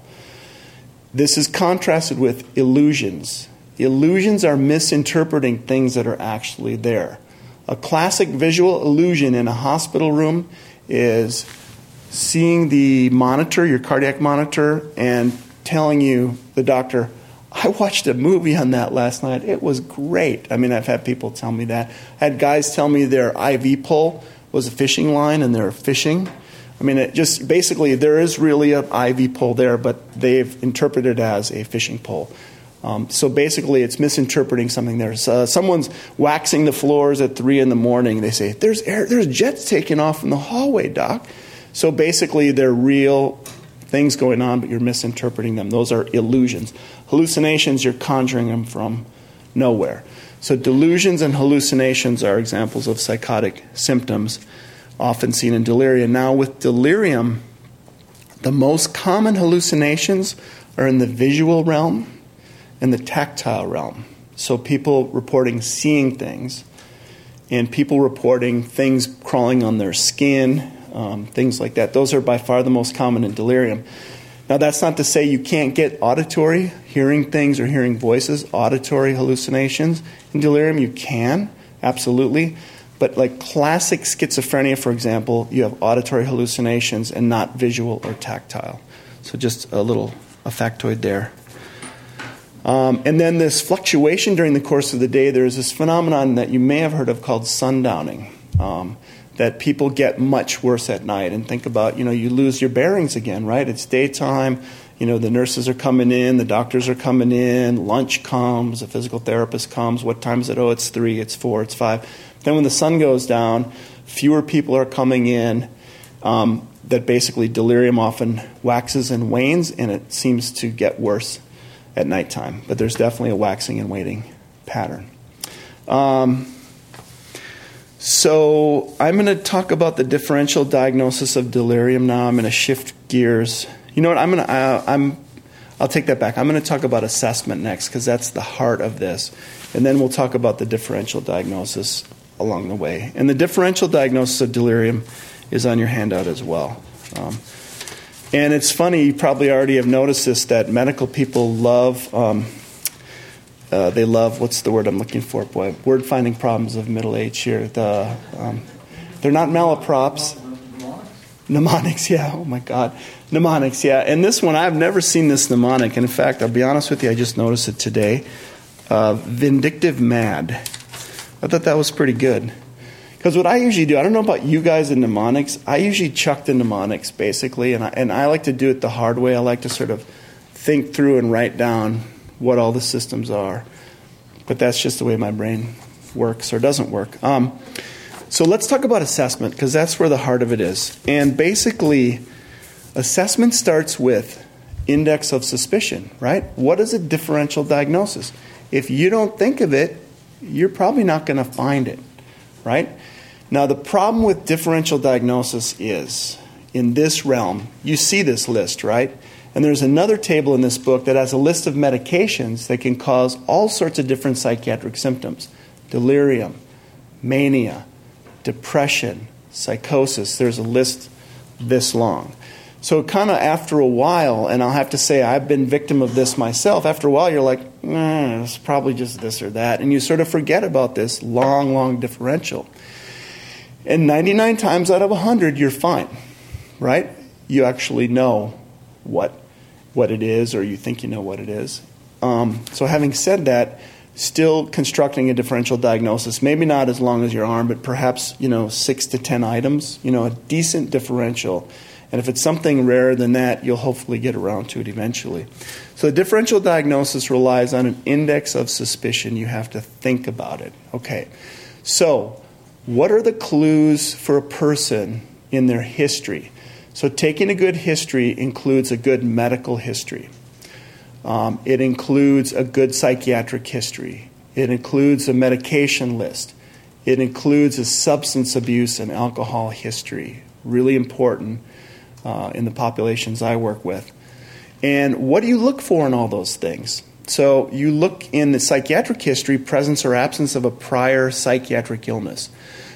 This is contrasted with illusions. Illusions are misinterpreting things that are actually there. A classic visual illusion in a hospital room is seeing the monitor, your cardiac monitor, and telling you, the doctor, I watched a movie on that last night. It was great. I mean, I've had people tell me that. I had guys tell me their IV pole was a fishing line and they're fishing. I mean, it just basically there is really an IV pole there, but they've interpreted as a fishing pole. Um, so basically, it's misinterpreting something. There's uh, someone's waxing the floors at three in the morning. They say there's air, there's jets taking off in the hallway, doc. So basically, they're real things going on, but you're misinterpreting them. Those are illusions. Hallucinations, you're conjuring them from nowhere. So delusions and hallucinations are examples of psychotic symptoms often seen in delirium. Now, with delirium, the most common hallucinations are in the visual realm and the tactile realm. So, people reporting seeing things, and people reporting things crawling on their skin, um, things like that. Those are by far the most common in delirium. Now, that's not to say you can't get auditory, hearing things or hearing voices, auditory hallucinations. In delirium, you can, absolutely. But like classic schizophrenia, for example, you have auditory hallucinations and not visual or tactile. So, just a little a factoid there. Um, and then this fluctuation during the course of the day, there's this phenomenon that you may have heard of called sundowning. Um, that people get much worse at night. And think about, you know, you lose your bearings again, right? It's daytime, you know, the nurses are coming in, the doctors are coming in, lunch comes, a physical therapist comes. What time is it? Oh, it's three, it's four, it's five. Then when the sun goes down, fewer people are coming in. Um, that basically delirium often waxes and wanes, and it seems to get worse at nighttime. But there's definitely a waxing and waning pattern. Um, so I'm going to talk about the differential diagnosis of delirium now. I'm going to shift gears. You know what? I'm going to. Uh, I'm. I'll take that back. I'm going to talk about assessment next because that's the heart of this, and then we'll talk about the differential diagnosis along the way. And the differential diagnosis of delirium is on your handout as well. Um, and it's funny, you probably already have noticed this, that medical people love, um, uh, they love, what's the word I'm looking for? Boy, word finding problems of middle age here. The, um, they're not malaprops. Mnemonics, yeah. Oh my God. Mnemonics, yeah. And this one, I've never seen this mnemonic. And in fact, I'll be honest with you, I just noticed it today. Uh, vindictive mad. I thought that was pretty good. Because what I usually do, I don't know about you guys in mnemonics, I usually chuck the mnemonics basically, and I, and I like to do it the hard way. I like to sort of think through and write down what all the systems are. But that's just the way my brain works or doesn't work. Um, so let's talk about assessment because that's where the heart of it is. And basically, assessment starts with index of suspicion, right? What is a differential diagnosis? If you don't think of it, you're probably not going to find it, right? Now, the problem with differential diagnosis is in this realm, you see this list, right? And there's another table in this book that has a list of medications that can cause all sorts of different psychiatric symptoms delirium, mania, depression, psychosis. There's a list this long. So, kind of after a while, and I'll have to say I've been victim of this myself, after a while you're like, eh, it's probably just this or that. And you sort of forget about this long, long differential. And 99 times out of 100, you're fine, right? You actually know what, what it is, or you think you know what it is. Um, so, having said that, still constructing a differential diagnosis, maybe not as long as your arm, but perhaps, you know, six to 10 items, you know, a decent differential. And if it's something rarer than that, you'll hopefully get around to it eventually. So, the differential diagnosis relies on an index of suspicion. You have to think about it. Okay. So, what are the clues for a person in their history? So, taking a good history includes a good medical history. Um, it includes a good psychiatric history. It includes a medication list. It includes a substance abuse and alcohol history. Really important uh, in the populations I work with. And what do you look for in all those things? So you look in the psychiatric history, presence or absence of a prior psychiatric illness.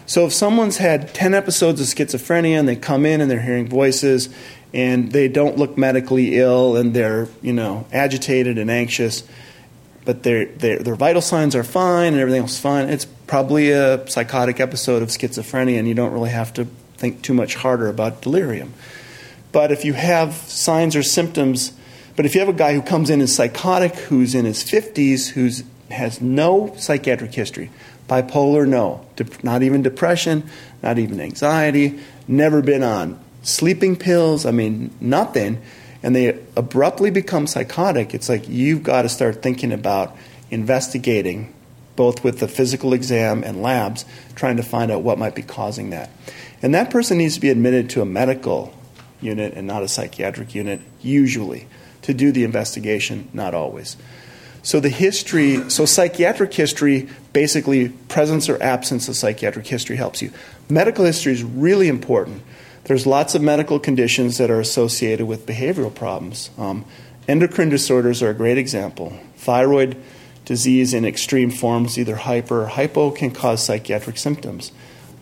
So if someone's had 10 episodes of schizophrenia and they come in and they're hearing voices and they don't look medically ill and they're, you know, agitated and anxious, but their, their, their vital signs are fine and everything else is fine, it's probably a psychotic episode of schizophrenia and you don't really have to think too much harder about delirium. But if you have signs or symptoms, but if you have a guy who comes in as psychotic, who's in his 50s, who has no psychiatric history, bipolar, no, not even depression, not even anxiety, never been on sleeping pills, I mean, nothing, and they abruptly become psychotic, it's like you've got to start thinking about investigating both with the physical exam and labs, trying to find out what might be causing that. And that person needs to be admitted to a medical unit and not a psychiatric unit, usually, to do the investigation, not always. So the history, so psychiatric history, basically presence or absence of psychiatric history helps you. Medical history is really important. There's lots of medical conditions that are associated with behavioral problems. Um, endocrine disorders are a great example. Thyroid disease in extreme forms, either hyper or hypo, can cause psychiatric symptoms.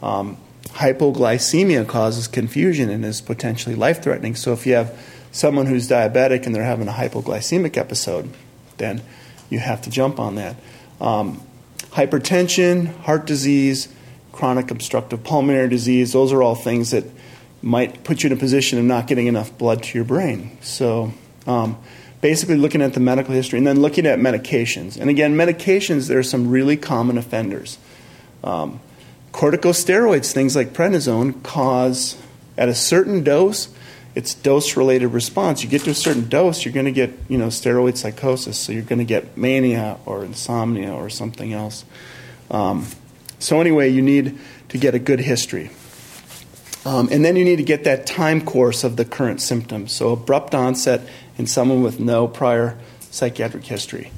Um, hypoglycemia causes confusion and is potentially life threatening. So if you have someone who's diabetic and they're having a hypoglycemic episode, then you have to jump on that. Um, hypertension, heart disease, chronic obstructive pulmonary disease, those are all things that might put you in a position of not getting enough blood to your brain. So, um, basically, looking at the medical history and then looking at medications. And again, medications, there are some really common offenders. Um, corticosteroids, things like prednisone, cause at a certain dose, it's dose related response. You get to a certain dose, you're going to get you know steroid psychosis, so you're going to get mania or insomnia or something else. Um, so anyway, you need to get a good history. Um, and then you need to get that time course of the current symptoms. So, abrupt onset in someone with no prior psychiatric history.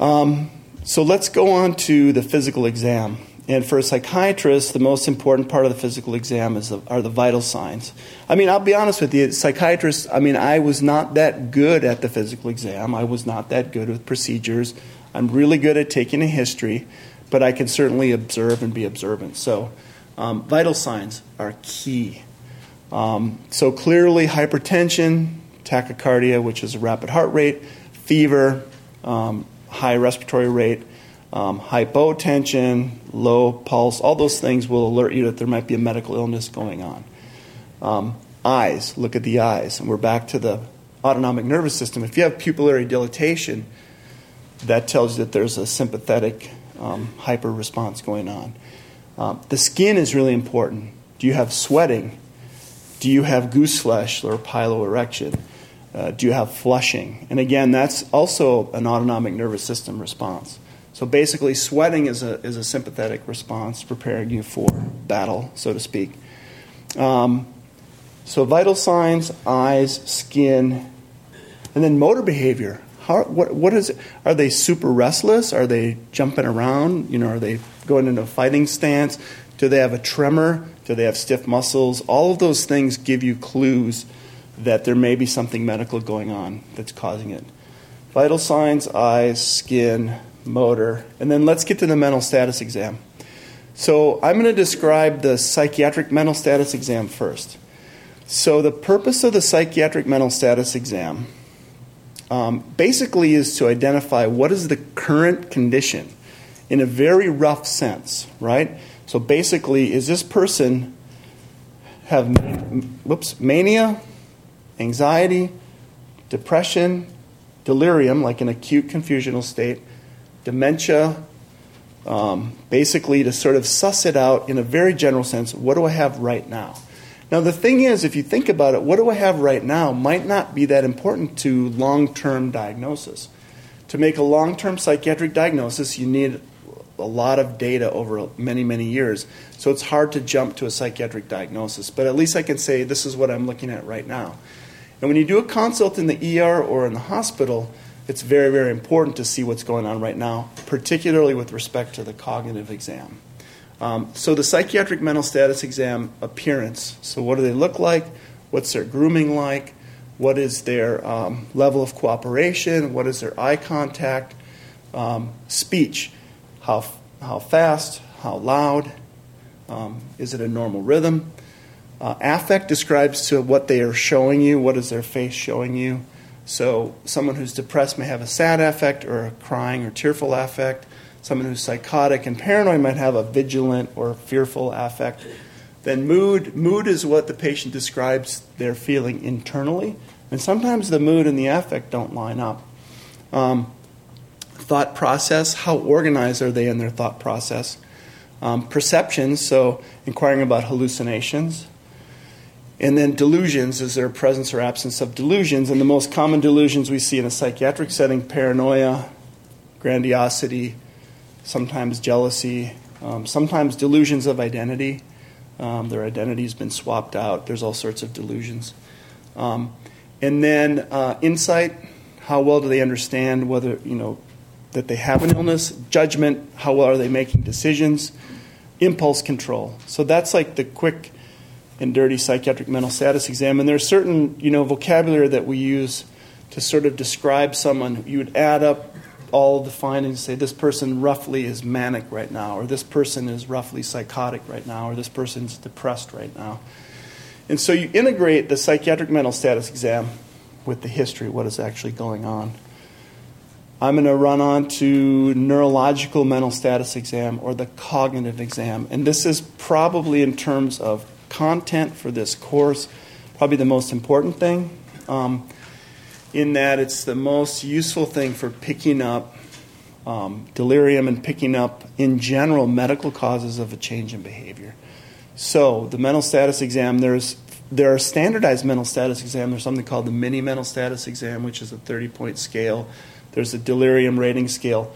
Um, so, let's go on to the physical exam. And for a psychiatrist, the most important part of the physical exam is the, are the vital signs. I mean, I'll be honest with you, psychiatrists, I mean, I was not that good at the physical exam. I was not that good with procedures. I'm really good at taking a history, but I can certainly observe and be observant. So, um, vital signs are key. Um, so, clearly, hypertension, tachycardia, which is a rapid heart rate, fever, um, high respiratory rate, um, hypotension, low pulse, all those things will alert you that there might be a medical illness going on. Um, eyes, look at the eyes. And we're back to the autonomic nervous system. If you have pupillary dilatation, that tells you that there's a sympathetic um, hyper response going on. Um, the skin is really important. Do you have sweating? Do you have goose flesh or piloerection? Uh, do you have flushing? And again, that's also an autonomic nervous system response. So basically, sweating is a, is a sympathetic response preparing you for battle, so to speak. Um, so, vital signs, eyes, skin, and then motor behavior. How, what, what is it? Are they super restless? Are they jumping around? You know, are they going into a fighting stance? Do they have a tremor? Do they have stiff muscles? All of those things give you clues that there may be something medical going on that's causing it. Vital signs, eyes, skin, motor, and then let's get to the mental status exam. So I'm going to describe the psychiatric mental status exam first. So the purpose of the psychiatric mental status exam um, basically is to identify what is the current condition in a very rough sense, right? So basically, is this person have whoops mania, anxiety, depression, delirium, like an acute confusional state, dementia, um, basically to sort of suss it out in a very general sense. What do I have right now? Now, the thing is, if you think about it, what do I have right now might not be that important to long term diagnosis. To make a long term psychiatric diagnosis, you need a lot of data over many, many years. So it's hard to jump to a psychiatric diagnosis. But at least I can say this is what I'm looking at right now. And when you do a consult in the ER or in the hospital, it's very, very important to see what's going on right now, particularly with respect to the cognitive exam. Um, so, the psychiatric mental status exam appearance. So, what do they look like? What's their grooming like? What is their um, level of cooperation? What is their eye contact? Um, speech. How, how fast? How loud? Um, is it a normal rhythm? Uh, affect describes to what they are showing you. What is their face showing you? So, someone who's depressed may have a sad affect or a crying or tearful affect. Someone who's psychotic and paranoid might have a vigilant or fearful affect. Then, mood mood is what the patient describes they're feeling internally, and sometimes the mood and the affect don't line up. Um, thought process how organized are they in their thought process? Um, perceptions, so inquiring about hallucinations. And then delusions is there presence or absence of delusions. And the most common delusions we see in a psychiatric setting paranoia, grandiosity, sometimes jealousy, um, sometimes delusions of identity. Um, their identity has been swapped out. There's all sorts of delusions. Um, and then uh, insight how well do they understand whether, you know, that they have an illness? Judgment how well are they making decisions? Impulse control. So that's like the quick and dirty psychiatric mental status exam. And there's certain, you know, vocabulary that we use to sort of describe someone. You would add up all the findings, say this person roughly is manic right now, or this person is roughly psychotic right now, or this person's depressed right now. And so you integrate the psychiatric mental status exam with the history, what is actually going on. I'm going to run on to neurological mental status exam or the cognitive exam. And this is probably in terms of content for this course, probably the most important thing, um, in that it's the most useful thing for picking up um, delirium and picking up, in general, medical causes of a change in behavior. So, the mental status exam, there's there are standardized mental status exams. There's something called the mini mental status exam, which is a 30 point scale. There's a delirium rating scale.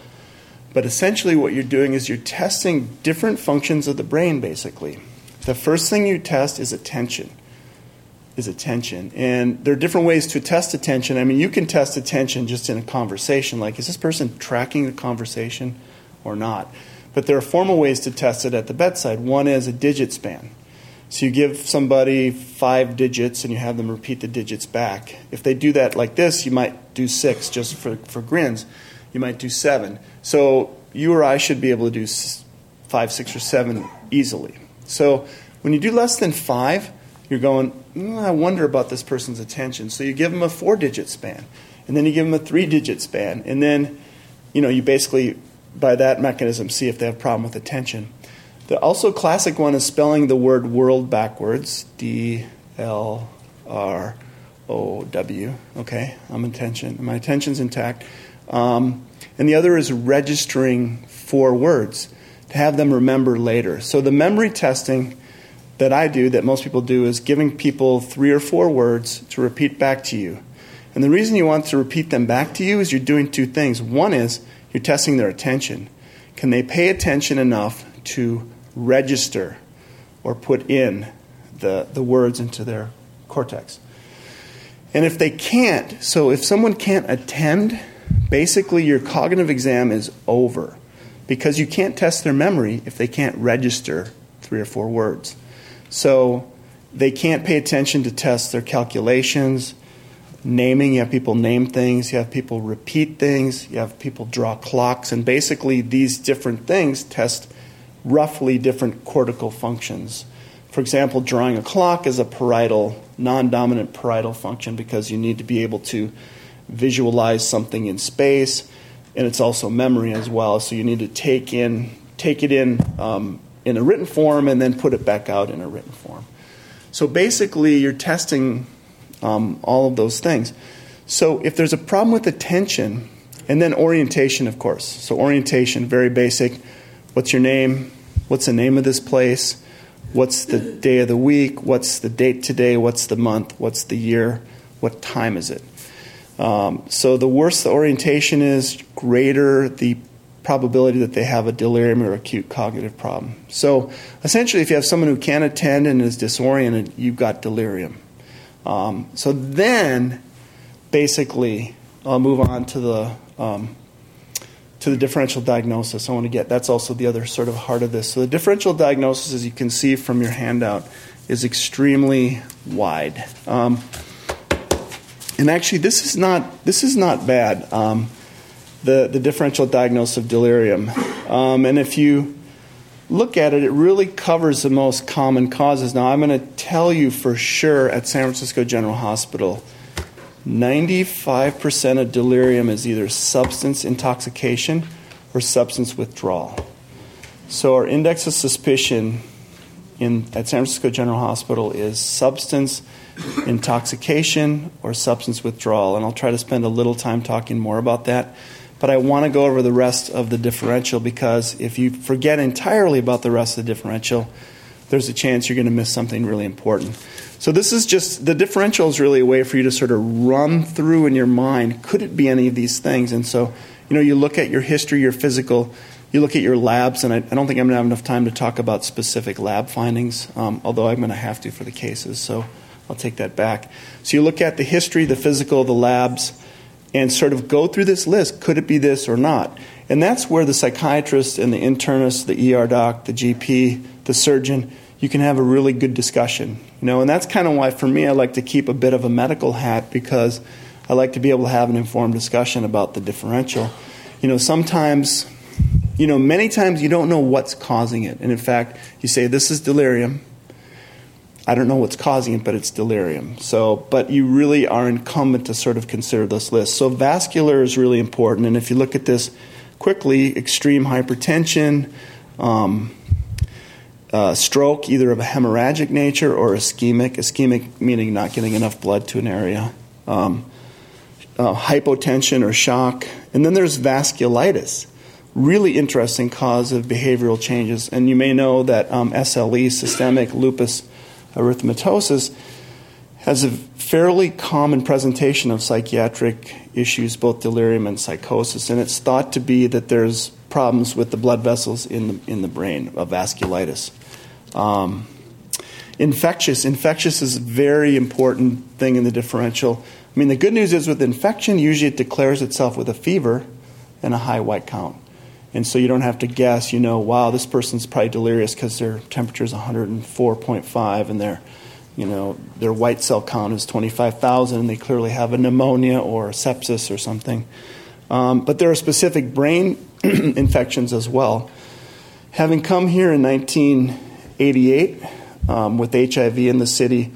But essentially, what you're doing is you're testing different functions of the brain, basically. The first thing you test is attention. Is attention. And there are different ways to test attention. I mean, you can test attention just in a conversation, like, is this person tracking the conversation or not? But there are formal ways to test it at the bedside. One is a digit span. So you give somebody five digits and you have them repeat the digits back. If they do that like this, you might do six just for, for grins. You might do seven. So you or I should be able to do five, six, or seven easily. So when you do less than five, you're going, mm, I wonder about this person's attention. So you give them a four digit span, and then you give them a three digit span, and then you know you basically by that mechanism see if they have a problem with attention. The also classic one is spelling the word world backwards, D L R O W. Okay, I'm attention. My attention's intact. Um, and the other is registering four words to have them remember later. So the memory testing that I do, that most people do, is giving people three or four words to repeat back to you. And the reason you want to repeat them back to you is you're doing two things. One is you're testing their attention. Can they pay attention enough to register or put in the, the words into their cortex? And if they can't, so if someone can't attend, basically your cognitive exam is over because you can't test their memory if they can't register three or four words. So they can't pay attention to test their calculations, naming. You have people name things, you have people repeat things, you have people draw clocks, and basically these different things test roughly different cortical functions. For example, drawing a clock is a parietal, non dominant parietal function because you need to be able to visualize something in space and it's also memory as well. So you need to take in take it in um, in a written form and then put it back out in a written form. So basically, you're testing um, all of those things. So if there's a problem with attention, and then orientation, of course. So orientation, very basic. What's your name? What's the name of this place? What's the day of the week? What's the date today? What's the month? What's the year? What time is it? Um, so the worse the orientation is, greater the probability that they have a delirium or acute cognitive problem. So essentially, if you have someone who can't attend and is disoriented, you've got delirium. Um, so then, basically, I'll move on to the um, to the differential diagnosis. I want to get that's also the other sort of heart of this. So the differential diagnosis, as you can see from your handout, is extremely wide. Um, and actually, this is not this is not bad. Um, the the differential diagnosis of delirium, um, and if you look at it, it really covers the most common causes. Now, I'm going to tell you for sure at San Francisco General Hospital, 95% of delirium is either substance intoxication or substance withdrawal. So, our index of suspicion in, at San Francisco General Hospital is substance intoxication or substance withdrawal. And I'll try to spend a little time talking more about that. But I want to go over the rest of the differential because if you forget entirely about the rest of the differential, there's a chance you're going to miss something really important. So, this is just the differential is really a way for you to sort of run through in your mind could it be any of these things? And so, you know, you look at your history, your physical, you look at your labs, and I, I don't think I'm going to have enough time to talk about specific lab findings, um, although I'm going to have to for the cases. So, I'll take that back. So, you look at the history, the physical, the labs and sort of go through this list. Could it be this or not? And that's where the psychiatrist and the internist, the ER doc, the GP, the surgeon, you can have a really good discussion. You know, and that's kind of why for me I like to keep a bit of a medical hat because I like to be able to have an informed discussion about the differential. You know, sometimes you know, many times you don't know what's causing it. And in fact, you say this is delirium I don't know what's causing it, but it's delirium. So, but you really are incumbent to sort of consider this list. So, vascular is really important. And if you look at this quickly, extreme hypertension, um, uh, stroke, either of a hemorrhagic nature or ischemic, ischemic meaning not getting enough blood to an area, um, uh, hypotension or shock. And then there's vasculitis, really interesting cause of behavioral changes. And you may know that um, SLE, systemic lupus erythematosus has a fairly common presentation of psychiatric issues, both delirium and psychosis, and it's thought to be that there's problems with the blood vessels in the, in the brain, of vasculitis. Um, infectious. Infectious is a very important thing in the differential. I mean, the good news is with infection, usually it declares itself with a fever and a high white count. And so you don't have to guess, you know, wow, this person's probably delirious because their temperature is 104.5 and their, you know, their white cell count is 25,000 and they clearly have a pneumonia or sepsis or something. Um, but there are specific brain infections as well. Having come here in 1988 um, with HIV in the city,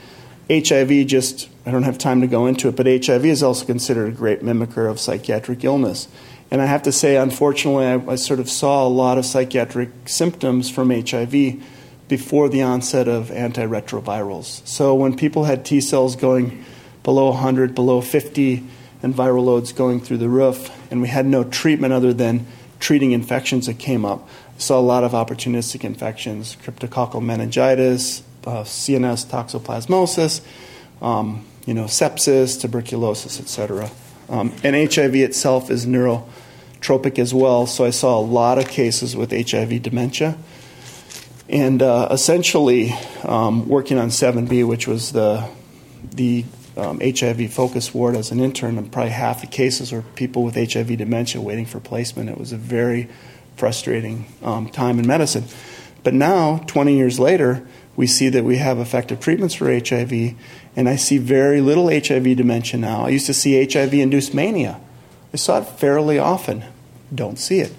HIV just, I don't have time to go into it, but HIV is also considered a great mimicker of psychiatric illness. And I have to say, unfortunately, I, I, sort of saw a lot of psychiatric symptoms from HIV before the onset of antiretrovirals. So when people had T cells going below 100, below 50, and viral loads going through the roof, and we had no treatment other than treating infections that came up, I saw a lot of opportunistic infections, cryptococcal meningitis, uh, CNS toxoplasmosis, um, you know, sepsis, tuberculosis, etc. Um, and HIV itself is neurotropic as well, so I saw a lot of cases with HIV dementia. And uh, essentially, um, working on 7B, which was the, the um, HIV focus ward as an intern, and probably half the cases were people with HIV dementia waiting for placement. It was a very frustrating um, time in medicine. But now, 20 years later, we see that we have effective treatments for HIV, and I see very little HIV dementia now. I used to see HIV induced mania. I saw it fairly often. Don't see it.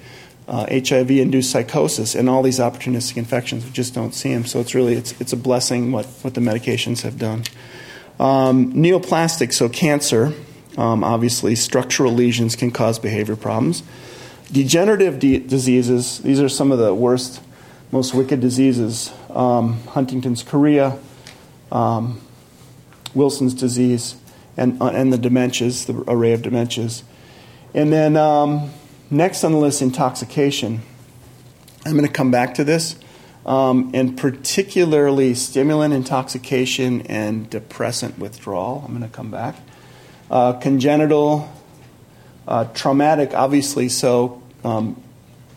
Uh, HIV induced psychosis and all these opportunistic infections, we just don't see them. So it's really it's, it's a blessing what, what the medications have done. Um, neoplastic, so cancer, um, obviously, structural lesions can cause behavior problems. Degenerative de- diseases, these are some of the worst, most wicked diseases. Um, Huntington's chorea, um, Wilson's disease, and, uh, and the dementias, the array of dementias. And then um, next on the list, intoxication. I'm going to come back to this, um, and particularly stimulant intoxication and depressant withdrawal. I'm going to come back. Uh, congenital, uh, traumatic, obviously, so um,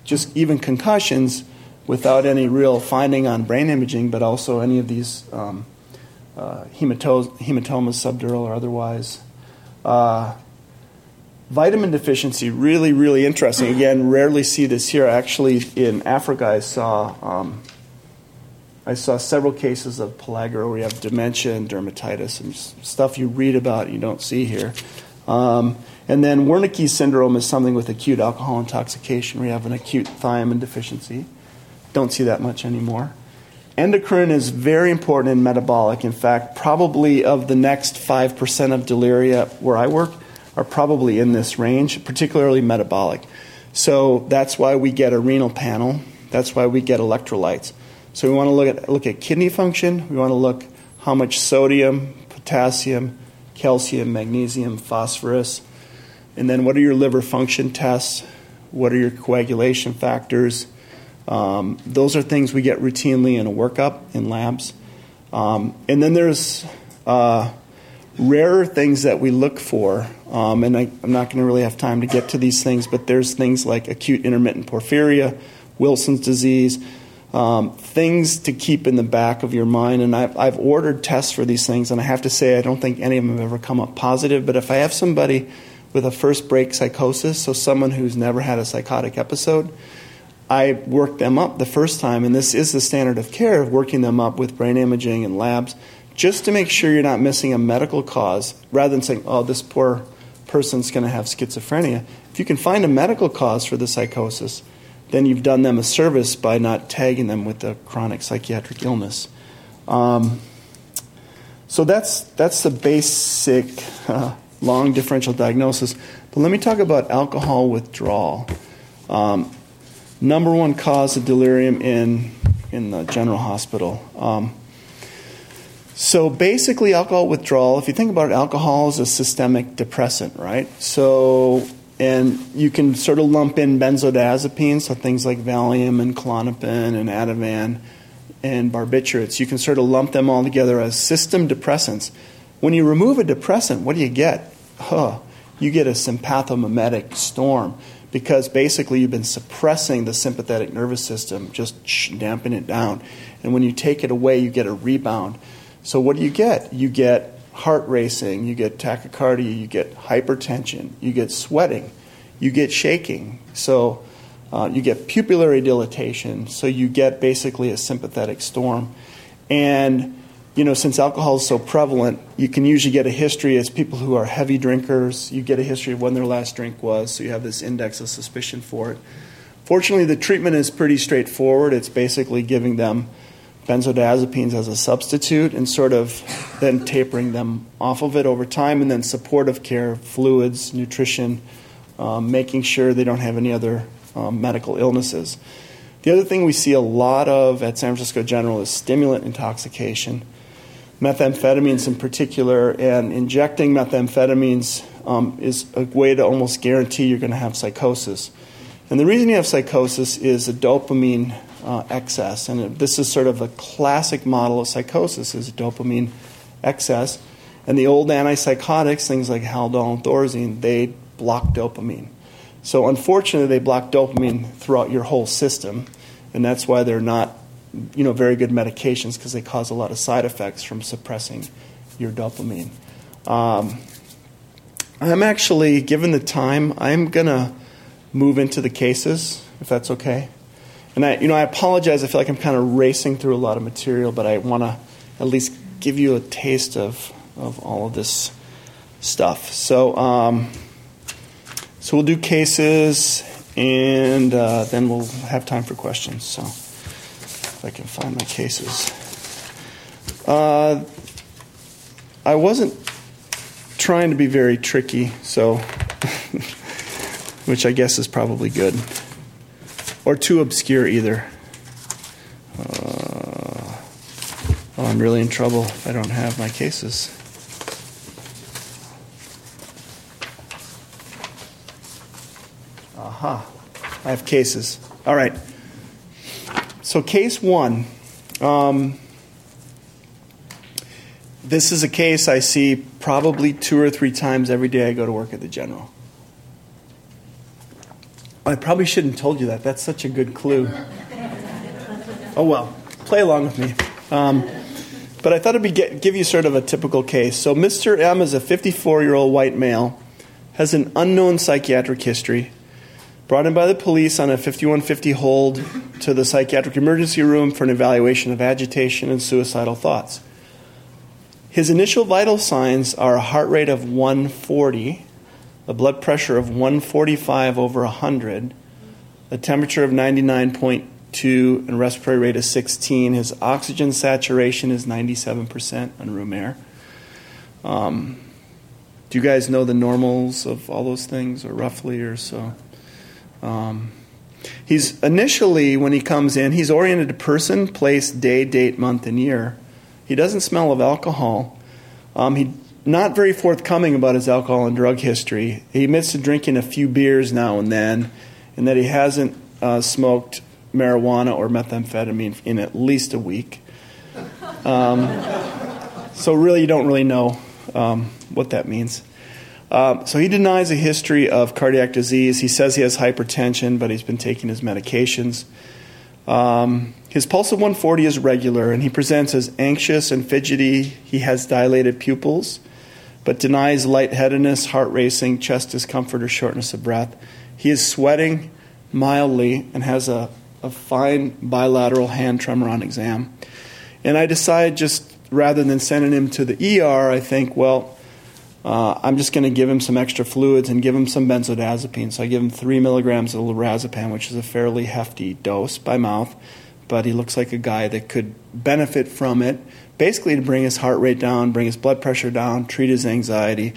just even concussions without any real finding on brain imaging, but also any of these um, uh, hematomas, subdural or otherwise. Uh, Vitamin deficiency, really, really interesting. Again, rarely see this here. Actually, in Africa, I saw um, I saw several cases of pellagra where you have dementia and dermatitis and stuff you read about you don't see here. Um, and then Wernicke syndrome is something with acute alcohol intoxication where you have an acute thiamine deficiency. Don't see that much anymore. Endocrine is very important in metabolic. In fact, probably of the next 5% of deliria where I work are probably in this range, particularly metabolic. So that's why we get a renal panel. That's why we get electrolytes. So we want to look at, look at kidney function. We want to look how much sodium, potassium, calcium, magnesium, phosphorus. And then what are your liver function tests? What are your coagulation factors? Um, those are things we get routinely in a workup in labs. Um, and then there's uh, rarer things that we look for. Um, and I, am not going to really have time to get to these things, but there's things like acute intermittent porphyria, Wilson's disease, um, things to keep in the back of your mind. And I've, I've ordered tests for these things, and I have to say, I don't think any of them have ever come up positive. But if I have somebody with a first break psychosis, so someone who's never had a psychotic episode, I work them up the first time, and this is the standard of care of working them up with brain imaging and labs, just to make sure you're not missing a medical cause, rather than saying, oh, this poor person's going to have schizophrenia. If you can find a medical cause for the psychosis, then you've done them a service by not tagging them with a chronic psychiatric illness. Um, so that's that's the basic uh, long differential diagnosis. But let me talk about alcohol withdrawal. Um, number one cause of delirium in in the general hospital. Um, so basically, alcohol withdrawal. If you think about it, alcohol is a systemic depressant, right? So and you can sort of lump in benzodiazepines, so things like Valium and Klonopin and Ativan and barbiturates. You can sort of lump them all together as system depressants. When you remove a depressant, what do you get? Huh, you get a sympathomimetic storm because basically you've been suppressing the sympathetic nervous system, just damping it down. And when you take it away, you get a rebound. So what do you get? You get heart racing, you get tachycardia, you get hypertension, you get sweating, you get shaking. So uh, you get pupillary dilatation. So you get basically a sympathetic storm. And you know, since alcohol is so prevalent, you can usually get a history as people who are heavy drinkers. You get a history of when their last drink was, so you have this index of suspicion for it. Fortunately, the treatment is pretty straightforward. It's basically giving them benzodiazepines as a substitute and sort of then tapering them off of it over time, and then supportive care, fluids, nutrition, um, making sure they don't have any other um, medical illnesses. The other thing we see a lot of at San Francisco General is stimulant intoxication, methamphetamines in particular, and injecting methamphetamines um, is a way to almost guarantee you're going to have psychosis. And the reason you have psychosis is a dopamine uh, excess. And this is sort of a classic model of psychosis is dopamine excess. And the old antipsychotics, things like Haldol and Thorazine, they block dopamine. So unfortunately, they block dopamine throughout your whole system, and that's why they're not, you know, very good medications because they cause a lot of side effects from suppressing your dopamine. Um, I'm actually, given the time, I'm gonna move into the cases, if that's okay. And I, you know, I apologize. I feel like I'm kind of racing through a lot of material, but I want to at least give you a taste of, of all of this stuff. So, um, so we'll do cases, and uh, then we'll have time for questions. So, I can find my cases. Uh, I wasn't trying to be very tricky, so, which I guess is probably good or too obscure either. Uh, oh, I'm really in trouble if I don't have my cases. Aha, I have cases. All right. So, case one. Um, this is a case I see probably two or three times every day I go to work at the General. I probably shouldn't have told you that. That's such a good clue. Oh well, play along with me. Um, but I thought it'd be get, give you sort of a typical case. So Mr. M is a 54 year old white male, has an unknown psychiatric history, brought in by the police on a 5150 hold to the psychiatric emergency room for an evaluation of agitation and suicidal thoughts. His initial vital signs are a heart rate of 140, a blood pressure of 145 over 100, a temperature of 99.2, and respiratory rate of 16. His oxygen saturation is 97% on room air. Um, do you guys know the normals of all those things, or roughly, or so? Um, he's initially, when he comes in, he's oriented to person, place, day, date, month, and year. He doesn't smell of alcohol. Um, he not very forthcoming about his alcohol and drug history. He admits to drinking a few beers now and then, and that he hasn't uh, smoked marijuana or methamphetamine in at least a week. Um, so really, you don't really know um, what that means. Uh, so he denies a history of cardiac disease. He says he has hypertension, but he's been taking his medications. Um, his pulse of 140 is regular, and he presents as anxious and fidgety. He has dilated pupils, but denies lightheadedness, heart racing, chest discomfort, or shortness of breath. He is sweating mildly and has a, a fine bilateral hand tremor on exam. And I decide just rather than sending him to the ER, I think, well, uh, I'm just going to give him some extra fluids and give him some benzodiazepine. So I give him three milligrams of lorazepam, which is a fairly hefty dose by mouth, but he looks like a guy that could benefit from it, basically to bring his heart rate down, bring his blood pressure down, treat his anxiety.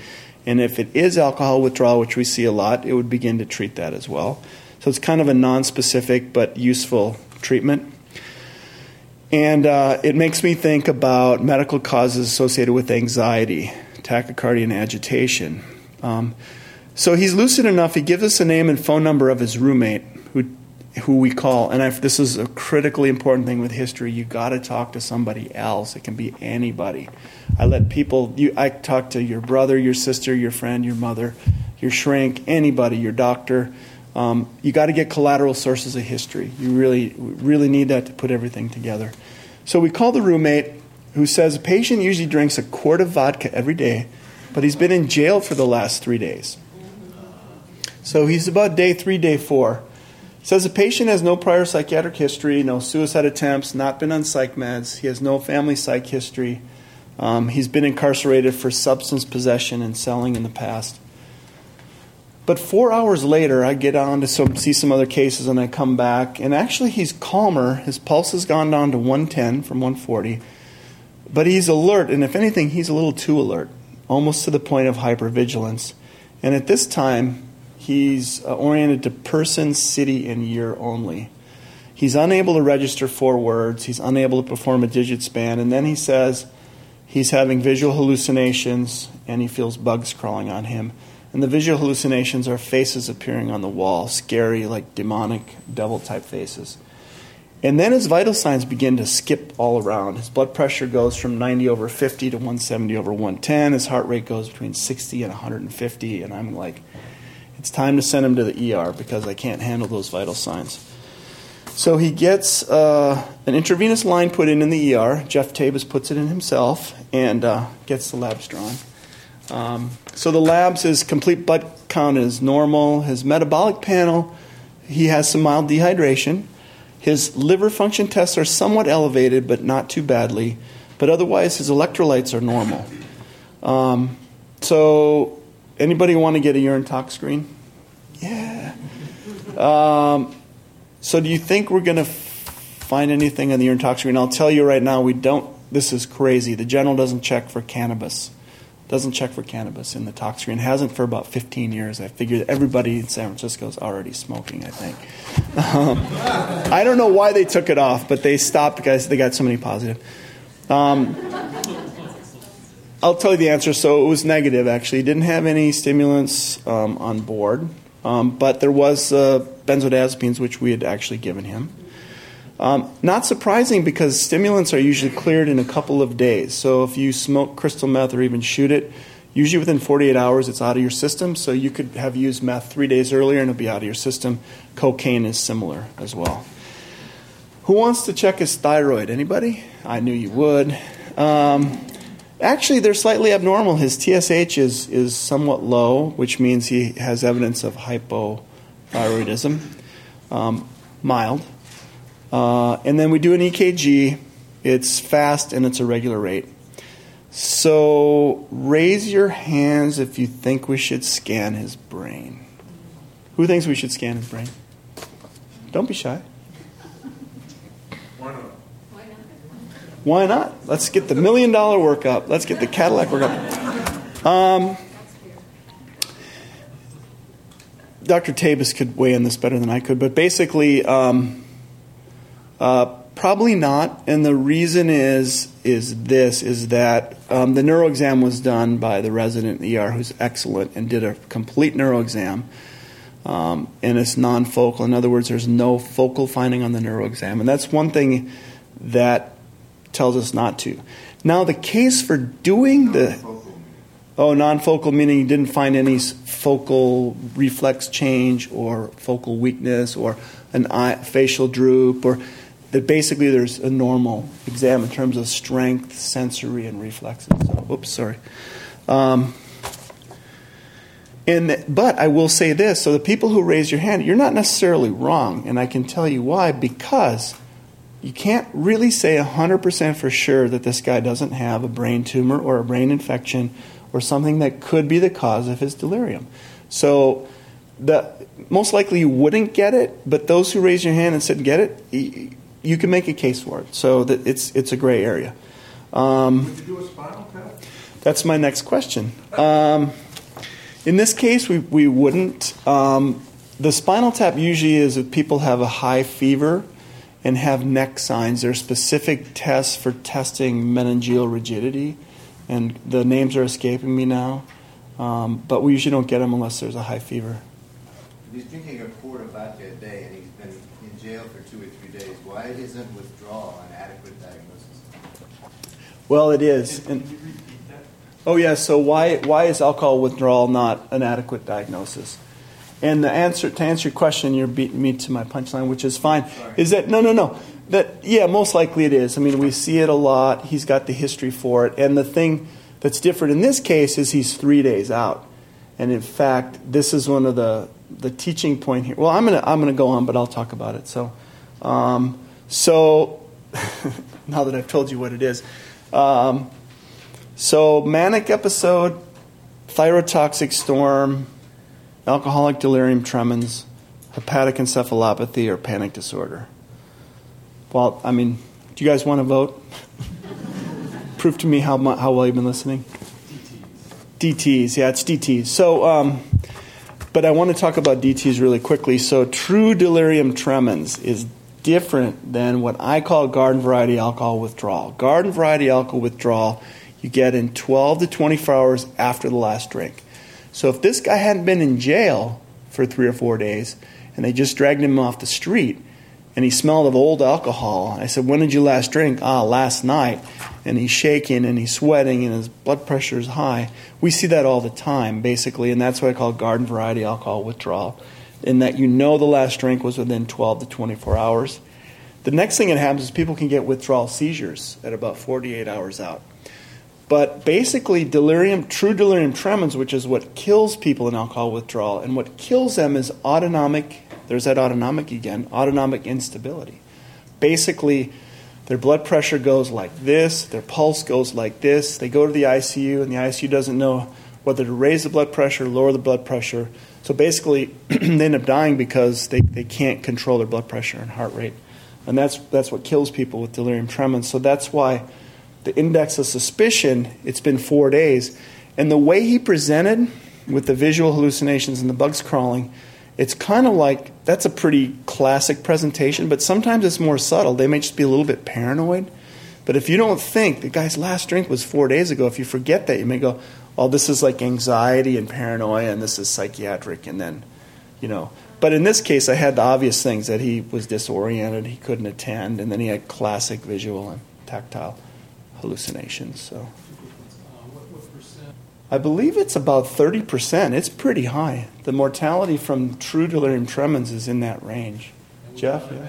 And if it is alcohol withdrawal, which we see a lot, it would begin to treat that as well. So it's kind of a non specific but useful treatment. And uh, it makes me think about medical causes associated with anxiety tachycardia, and agitation. Um, so he's lucid enough. He gives us a name and phone number of his roommate, who who we call. And I've, this is a critically important thing with history. You got to talk to somebody else. It can be anybody. I let people. You, I talk to your brother, your sister, your friend, your mother, your shrink, anybody, your doctor. Um, you got to get collateral sources of history. You really, really need that to put everything together. So we call the roommate who says a patient usually drinks a quart of vodka every day, but he's been in jail for the last three days. So he's about day three, day four. Says the patient has no prior psychiatric history, no suicide attempts, not been on psych meds. He has no family psych history. Um, he's been incarcerated for substance possession and selling in the past. But four hours later, I get on to some, see some other cases and I come back, and actually he's calmer. His pulse has gone down to 110 from 140. But he's alert, and if anything, he's a little too alert, almost to the point of hypervigilance. And at this time, he's uh, oriented to person, city, and year only. He's unable to register four words, he's unable to perform a digit span, and then he says he's having visual hallucinations and he feels bugs crawling on him. And the visual hallucinations are faces appearing on the wall, scary, like demonic, devil type faces. And then his vital signs begin to skip all around. His blood pressure goes from 90 over 50 to 170 over 110. His heart rate goes between 60 and 150. And I'm like, it's time to send him to the ER because I can't handle those vital signs. So he gets uh, an intravenous line put in in the ER. Jeff Tabus puts it in himself and uh, gets the labs drawn. Um, so the labs, his complete blood count is normal. His metabolic panel, he has some mild dehydration. His liver function tests are somewhat elevated, but not too badly. But otherwise, his electrolytes are normal. Um, so, anybody want to get a urine tox screen? Yeah. Um, so, do you think we're going to find anything on the urine tox screen? I'll tell you right now, we don't. This is crazy. The general doesn't check for cannabis doesn't check for cannabis in the tox screen. Hasn't for about 15 years. I figured everybody in San Francisco is already smoking. I think. Um, I don't know why they took it off, but they stopped because they got so many positive. Um, I'll tell you the answer. So it was negative. Actually, didn't have any stimulants um, on board, um, but there was uh, benzodiazepines which we had actually given him. Um, not surprising because stimulants are usually cleared in a couple of days. So if you smoke crystal meth or even shoot it, usually within 48 hours it's out of your system. So you could have used meth three days earlier and it'll be out of your system. Cocaine is similar as well. Who wants to check his thyroid? Anybody? I knew you would. Um, Actually, they're slightly abnormal. His TSH is, is somewhat low, which means he has evidence of hypothyroidism, um, mild. Uh, and then we do an EKG. It's fast and it's a regular rate. So raise your hands if you think we should scan his brain. Who thinks we should scan his brain? Don't be shy. Why not? Why not? Let's get the million dollar workup. Let's get the Cadillac workup. Um, Dr. Tabus could weigh in this better than I could, but basically, um, uh, probably not. And the reason is is this: is that um, the neuro exam was done by the resident in ER, who's excellent, and did a complete neuro exam. Um, and it's non-focal. In other words, there's no focal finding on the neuro exam, and that's one thing that tells us not to. Now, the case for doing the oh non-focal meaning you didn't find any focal reflex change or focal weakness or an eye, facial droop or that basically there's a normal exam in terms of strength, sensory, and reflexes. So, oops, sorry. Um, and but I will say this: so the people who raise your hand, you're not necessarily wrong, and I can tell you why. Because you can't really say 100% for sure that this guy doesn't have a brain tumor or a brain infection or something that could be the cause of his delirium. So the most likely you wouldn't get it, but those who raise your hand and said get it, you can make a case for it. So that it's it's a gray area. Um, Would you do a spinal tap? That's my next question. Um, in this case, we, we wouldn't. Um, the spinal tap usually is if people have a high fever and have neck signs. There are specific tests for testing meningeal rigidity, and the names are escaping me now. Um, but we usually don't get them unless there's a high fever. He's drinking a quart of vodka a day, and he's been in jail for two or three days. Why isn't withdrawal an adequate diagnosis? Well, it is. And, oh, yeah. So why why is alcohol withdrawal not an adequate diagnosis? And the answer to answer your question, you're beating me to my punchline, which is fine. Sorry. Is that no, no, no? That yeah, most likely it is. I mean, we see it a lot. He's got the history for it, and the thing that's different in this case is he's three days out, and in fact, this is one of the the teaching point here. Well, I'm gonna I'm gonna go on, but I'll talk about it. So, um, so now that I've told you what it is, um, so manic episode, thyrotoxic storm alcoholic delirium tremens, hepatic encephalopathy, or panic disorder. Well, I mean, do you guys want to vote? Prove to me how, how well you've been listening. DTs. DTs, yeah, it's DTs. So, um, but I want to talk about DTs really quickly. So, true delirium tremens is different than what I call garden variety alcohol withdrawal. Garden variety alcohol withdrawal you get in 12 to 24 hours after the last drink. So if this guy hadn't been in jail for three or four days and they just dragged him off the street and he smelled of old alcohol, I said, When did you last drink? Ah, last night. And he's shaking and he's sweating and his blood pressure is high. We see that all the time, basically, and that's what I call garden variety alcohol withdrawal, in that you know the last drink was within 12 to 24 hours. The next thing that happens is people can get withdrawal seizures at about 48 hours out. But basically, delirium, true delirium tremens, which is what kills people in alcohol withdrawal, and what kills them is autonomic, there's that autonomic again, autonomic instability. Basically, their blood pressure goes like this, their pulse goes like this, they go to the ICU, and the ICU doesn't know whether to raise the blood pressure, or lower the blood pressure. So basically, they end up dying because they, they can't control their blood pressure and heart rate. And that's, that's what kills people with delirium tremens. So that's why the index of suspicion, it's been four days. And the way he presented with the visual hallucinations and the bugs crawling, it's kind of like that's a pretty classic presentation, but sometimes it's more subtle. They may just be a little bit paranoid. But if you don't think the guy's last drink was four days ago, if you forget that, you may go, oh, this is like anxiety and paranoia, and this is psychiatric, and then, you know. But in this case, I had the obvious things that he was disoriented, he couldn't attend, and then he had classic visual and tactile hallucinations. So. I believe it's about 30%. It's pretty high. The mortality from true delirium tremens is in that range. Jeff? Yeah.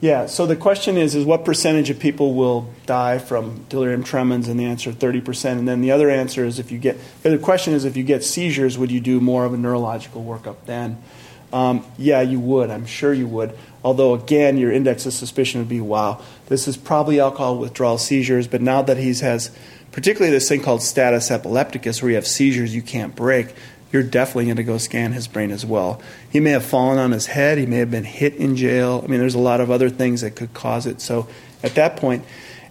Yeah, so the question is, is what percentage of people will die from delirium tremens? And the answer, 30%. And then the other answer is if you get, the question is if you get seizures, would you do more of a neurological workup then? Um, yeah, you would. I'm sure you would. Although, again, your index of suspicion would be, wow, this is probably alcohol withdrawal seizures. But now that he has, particularly this thing called status epilepticus, where you have seizures you can't break, you're definitely going to go scan his brain as well. He may have fallen on his head, he may have been hit in jail. I mean, there's a lot of other things that could cause it. So at that point,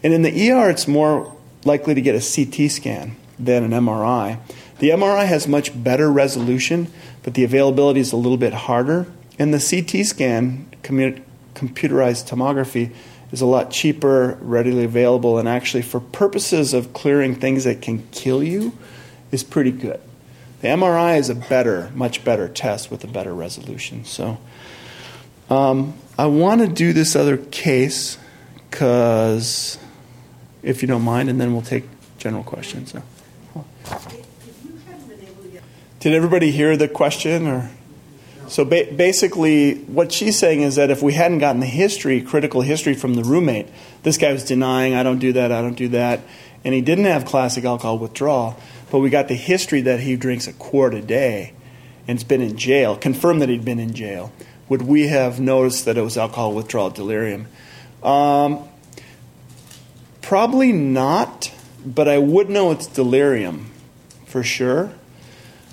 and in the ER, it's more likely to get a CT scan than an MRI. The MRI has much better resolution, but the availability is a little bit harder. And the CT scan, computerized tomography, is a lot cheaper, readily available, and actually, for purposes of clearing things that can kill you, is pretty good. The MRI is a better, much better test with a better resolution. So um, I want to do this other case because, if you don't mind, and then we'll take general questions. So. Did everybody hear the question? Or so ba- basically, what she's saying is that if we hadn't gotten the history, critical history from the roommate, this guy was denying, I don't do that, I don't do that, and he didn't have classic alcohol withdrawal but we got the history that he drinks a quart a day and has been in jail, confirmed that he'd been in jail, would we have noticed that it was alcohol withdrawal delirium? Um, probably not, but I would know it's delirium for sure.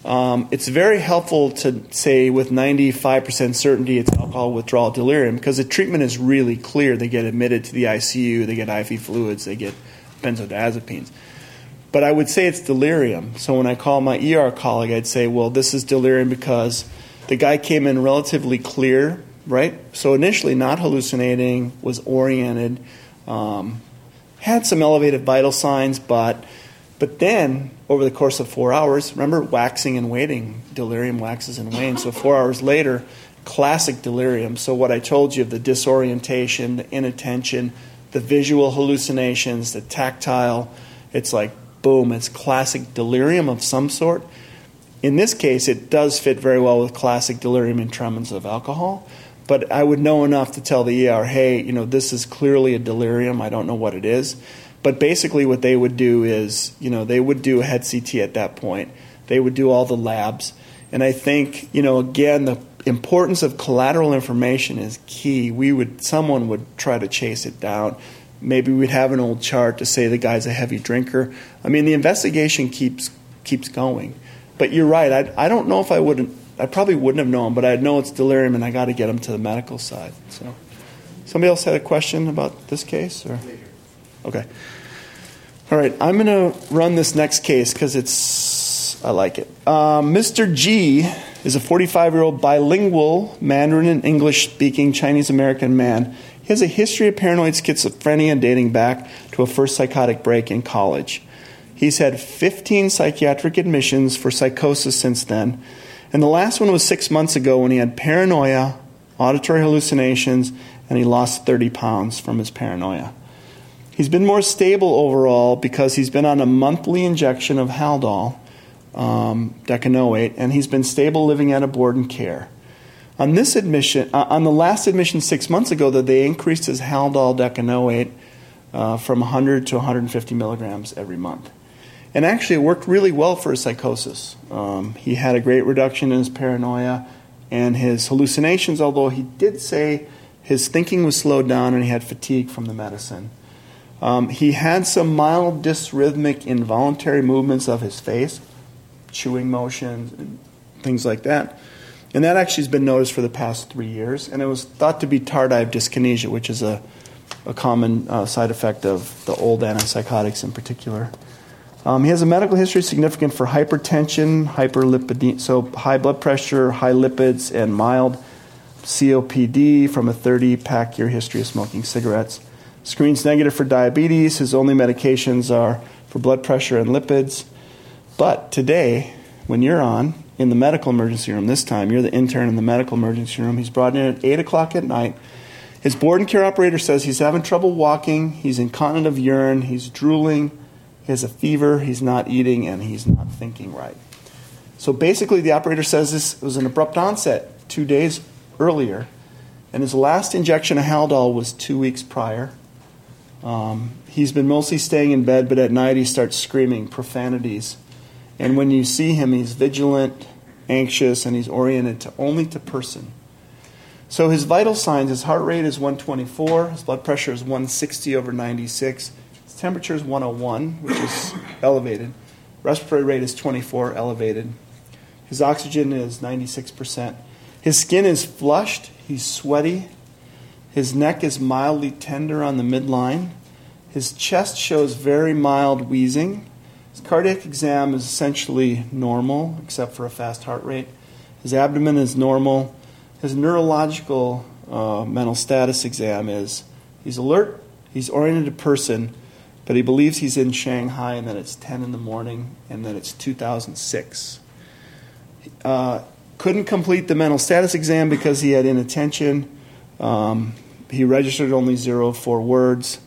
Um, it's very helpful to say with 95% certainty it's alcohol withdrawal delirium because the treatment is really clear. They get admitted to the ICU, they get IV fluids, they get benzodiazepines. But I would say it's delirium. So when I call my ER colleague, I'd say, well, this is delirium because the guy came in relatively clear, right? So initially not hallucinating, was oriented, um, had some elevated vital signs, but but then over the course of four hours, remember waxing and waning, delirium waxes and wanes. So four hours later, classic delirium. So what I told you of the disorientation, the inattention, the visual hallucinations, the tactile, it's like boom, it's classic delirium of some sort. In this case, it does fit very well with classic delirium and tremens of alcohol. But I would know enough to tell the ER, hey, you know, this is clearly a delirium. I don't know what it is. But basically, what they would do is, you know, they would do a head CT at that point. They would do all the labs. And I think, you know, again, the importance of collateral information is key. We would, someone would try to chase it down maybe we'd have an old chart to say the guy's a heavy drinker. I mean, the investigation keeps keeps going. But you're right. I, I don't know if I wouldn't. I probably wouldn't have known, but I know it's delirium, and I got to get him to the medical side. So, somebody else had a question about this case, or okay. All right, I'm going to run this next case because it's I like it. Um, Mr. G is a 45 year old bilingual Mandarin and English speaking Chinese American man he has a history of paranoid schizophrenia dating back to a first psychotic break in college. He's had 15 psychiatric admissions for psychosis since then, and the last one was six months ago when he had paranoia, auditory hallucinations, and he lost 30 pounds from his paranoia. He's been more stable overall because he's been on a monthly injection of Haldol, um, decanoate, and he's been stable living at a board and care. On this admission, uh, on the last admission six months ago, that they increased his Haldol decanoate uh, from 100 to 150 milligrams every month. And actually, it worked really well for his psychosis. Um, he had a great reduction in his paranoia and his hallucinations, although he did say his thinking was slowed down and he had fatigue from the medicine. Um, he had some mild dysrhythmic involuntary movements of his face, chewing motions, and things like that. And that actually has been noticed for the past three years. And it was thought to be tardive dyskinesia, which is a, a common uh, side effect of the old antipsychotics in particular. Um, he has a medical history significant for hypertension, hyperlipidemia, so high blood pressure, high lipids, and mild COPD from a 30 pack year history of smoking cigarettes. Screens negative for diabetes. His only medications are for blood pressure and lipids. But today, when you're on, in the medical emergency room this time. You're the intern in the medical emergency room. He's brought in at 8 o'clock at night. His board and care operator says he's having trouble walking, he's incontinent of urine, he's drooling, he has a fever, he's not eating, and he's not thinking right. So basically, the operator says this was an abrupt onset two days earlier. And his last injection of Haldol was two weeks prior. Um, he's been mostly staying in bed, but at night he starts screaming profanities. And when you see him, he's vigilant, anxious, and he's oriented to only to person. So his vital signs, his heart rate is 124, his blood pressure is 160 over 96, his temperature is 101, which is elevated. Respiratory rate is 24, elevated. His oxygen is 96%. His skin is flushed, he's sweaty. His neck is mildly tender on the midline. His chest shows very mild wheezing. His cardiac exam is essentially normal, except for a fast heart rate. His abdomen is normal. His neurological uh, mental status exam is he's alert, he's oriented to person, but he believes he's in Shanghai and that it's 10 in the morning and that it's 2006. Uh, couldn't complete the mental status exam because he had inattention. Um, he registered only zero four words,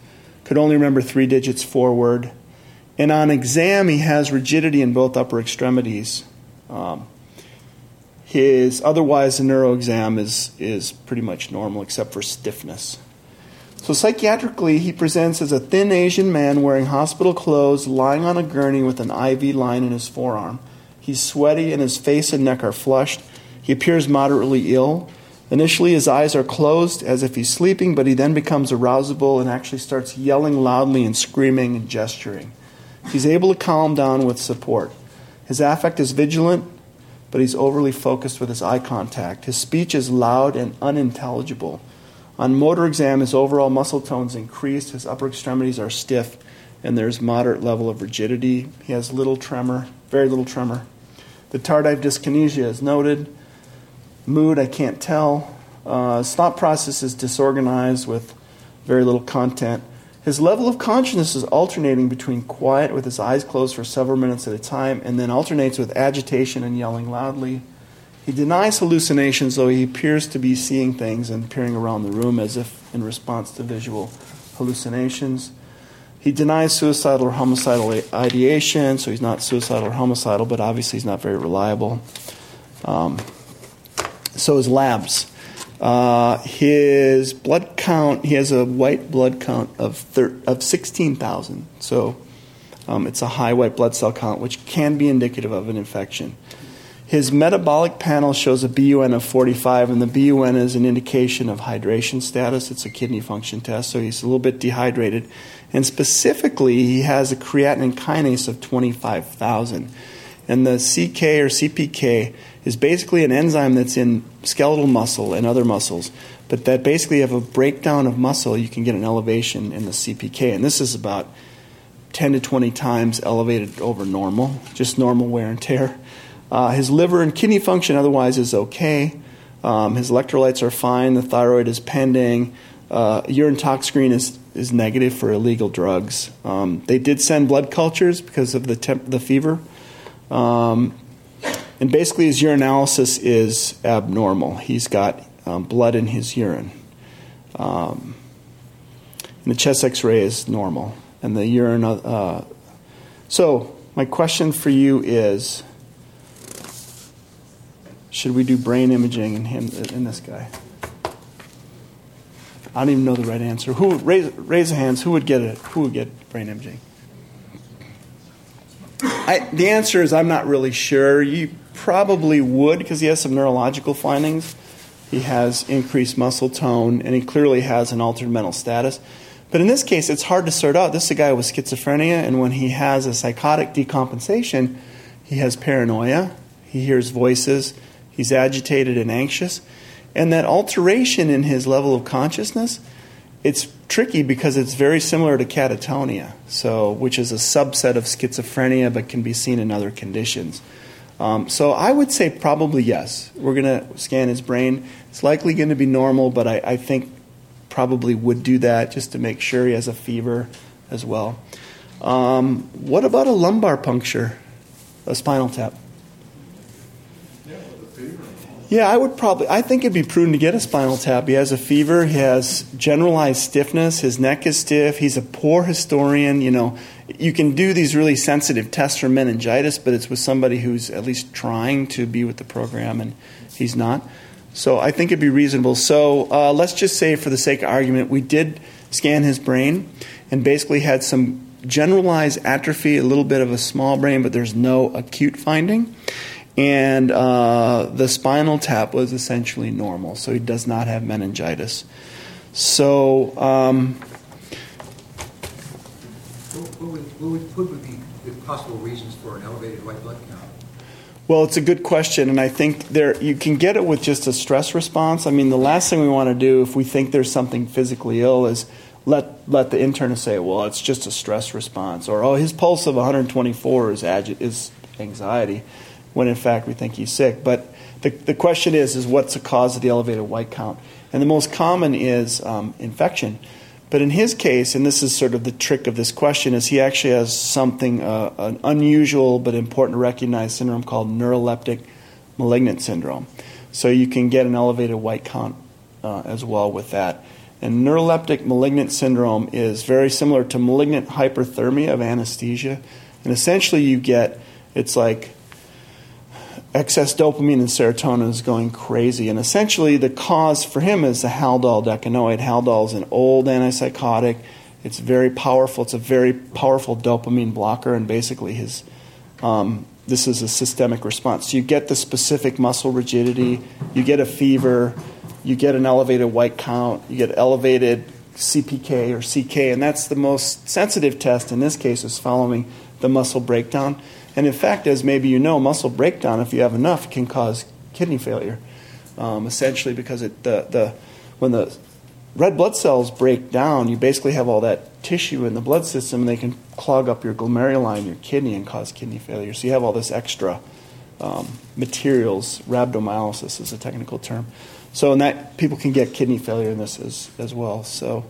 could only remember three digits forward. And on exam, he has rigidity in both upper extremities. Um, his otherwise the neuro exam is is pretty much normal except for stiffness. So psychiatrically, he presents as a thin Asian man wearing hospital clothes, lying on a gurney with an IV line in his forearm. He's sweaty and his face and neck are flushed. He appears moderately ill. Initially, his eyes are closed as if he's sleeping, but he then becomes arousable and actually starts yelling loudly and screaming and gesturing. He's able to calm down with support. His affect is vigilant, but he's overly focused with his eye contact. His speech is loud and unintelligible. On motor exam, his overall muscle tone's increased, his upper extremities are stiff, and there's moderate level of rigidity. He has little tremor, very little tremor. The tardive dyskinesia is noted. Mood, I can't tell. Uh, thought process is disorganized with very little content. His level of consciousness is alternating between quiet with his eyes closed for several minutes at a time and then alternates with agitation and yelling loudly. He denies hallucinations, though he appears to be seeing things and peering around the room as if in response to visual hallucinations. He denies suicidal or homicidal ideation, so he's not suicidal or homicidal, but obviously he's not very reliable. Um, so his labs. Uh, his blood count, he has a white blood count of, thir- of 16,000. So um, it's a high white blood cell count, which can be indicative of an infection. His metabolic panel shows a BUN of 45, and the BUN is an indication of hydration status. It's a kidney function test, so he's a little bit dehydrated. And specifically, he has a creatinine kinase of 25,000. And the CK or CPK is basically an enzyme that's in skeletal muscle and other muscles, but that basically have a breakdown of muscle, you can get an elevation in the CPK. And this is about 10 to 20 times elevated over normal, just normal wear and tear. Uh, his liver and kidney function otherwise is okay. Um, his electrolytes are fine. The thyroid is pending. Uh, urine tox screen is, is negative for illegal drugs. Um, they did send blood cultures because of the, temp- the fever. Um, and basically, his urinalysis is abnormal. He's got um, blood in his urine. Um, and the chest x ray is normal. And the urine. Uh, so, my question for you is should we do brain imaging in, him, in this guy? I don't even know the right answer. Who raise raise hands? Who would get it? Who would get brain imaging? I, the answer is I'm not really sure. You probably would because he has some neurological findings. He has increased muscle tone, and he clearly has an altered mental status. But in this case, it's hard to sort out. This is a guy with schizophrenia, and when he has a psychotic decompensation, he has paranoia, he hears voices, he's agitated and anxious. And that alteration in his level of consciousness, it's tricky because it's very similar to catatonia, so which is a subset of schizophrenia but can be seen in other conditions. Um, so I would say probably yes. We're going to scan his brain. It's likely going to be normal, but I, I, think probably would do that just to make sure he has a fever as well. Um, what about a lumbar puncture, a spinal tap? Yeah, I would probably. I think it'd be prudent to get a spinal tap. He has a fever. He has generalized stiffness. His neck is stiff. He's a poor historian. You know, you can do these really sensitive tests for meningitis, but it's with somebody who's at least trying to be with the program, and he's not. So I think it'd be reasonable. So uh, let's just say, for the sake of argument, we did scan his brain and basically had some generalized atrophy, a little bit of a small brain, but there's no acute finding. And uh, the spinal tap was essentially normal, so he does not have meningitis. So, um, what, would, what, would, what would be the possible reasons for an elevated white blood count? Well, it's a good question, and I think there you can get it with just a stress response. I mean, the last thing we want to do if we think there's something physically ill is let let the internist say, "Well, it's just a stress response," or "Oh, his pulse of 124 is agi- is anxiety," when in fact we think he's sick. But the the question is, is what's the cause of the elevated white count? And the most common is um, infection. But in his case, and this is sort of the trick of this question, is he actually has something, uh, an unusual but important to recognize syndrome called neuroleptic malignant syndrome. So you can get an elevated white count uh, as well with that. And neuroleptic malignant syndrome is very similar to malignant hyperthermia of anesthesia. And essentially, you get it's like excess dopamine and serotonin is going crazy. And essentially, the cause for him is the Haldol decanoate. Haldol is an old antipsychotic. It's very powerful. It's a very powerful dopamine blocker, and basically, his um, this is a systemic response. So you get the specific muscle rigidity, you get a fever, you get an elevated white count, you get elevated CPK or CK, and that's the most sensitive test in this case is following the muscle breakdown. And in fact, as maybe you know, muscle breakdown, if you have enough, can cause kidney failure. Um, essentially, because it, the, the, when the red blood cells break down, you basically have all that tissue in the blood system, and they can clog up your glomeruli in your kidney and cause kidney failure. So you have all this extra um, materials. Rhabdomyolysis is a technical term. So, and that people can get kidney failure in this as, as well. So,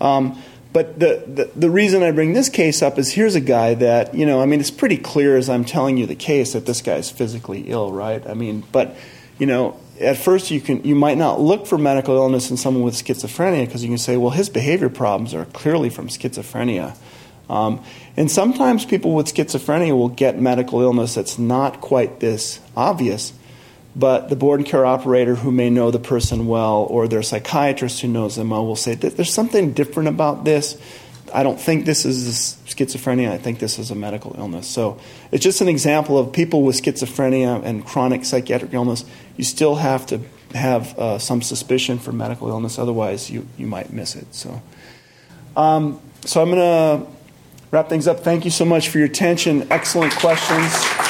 um, but the, the, the, reason I bring this case up is here's a guy that, you know, I mean, it's pretty clear as I'm telling you the case that this guy's physically ill, right? I mean, but, you know, at first you can you might not look for medical illness in someone with schizophrenia because you can say, well, his behavior problems are clearly from schizophrenia. Um, and sometimes people with schizophrenia will get medical illness that's not quite this obvious, but the board and care operator who may know the person well or their psychiatrist who knows them well will say that there's something different about this. I don't think this is schizophrenia. I think this is a medical illness. So it's just an example of people with schizophrenia and chronic psychiatric illness you still have to have uh, some suspicion for medical illness. Otherwise you, you might miss it. So um, so i'm going to wrap things up. Thank you so much for your attention. Excellent questions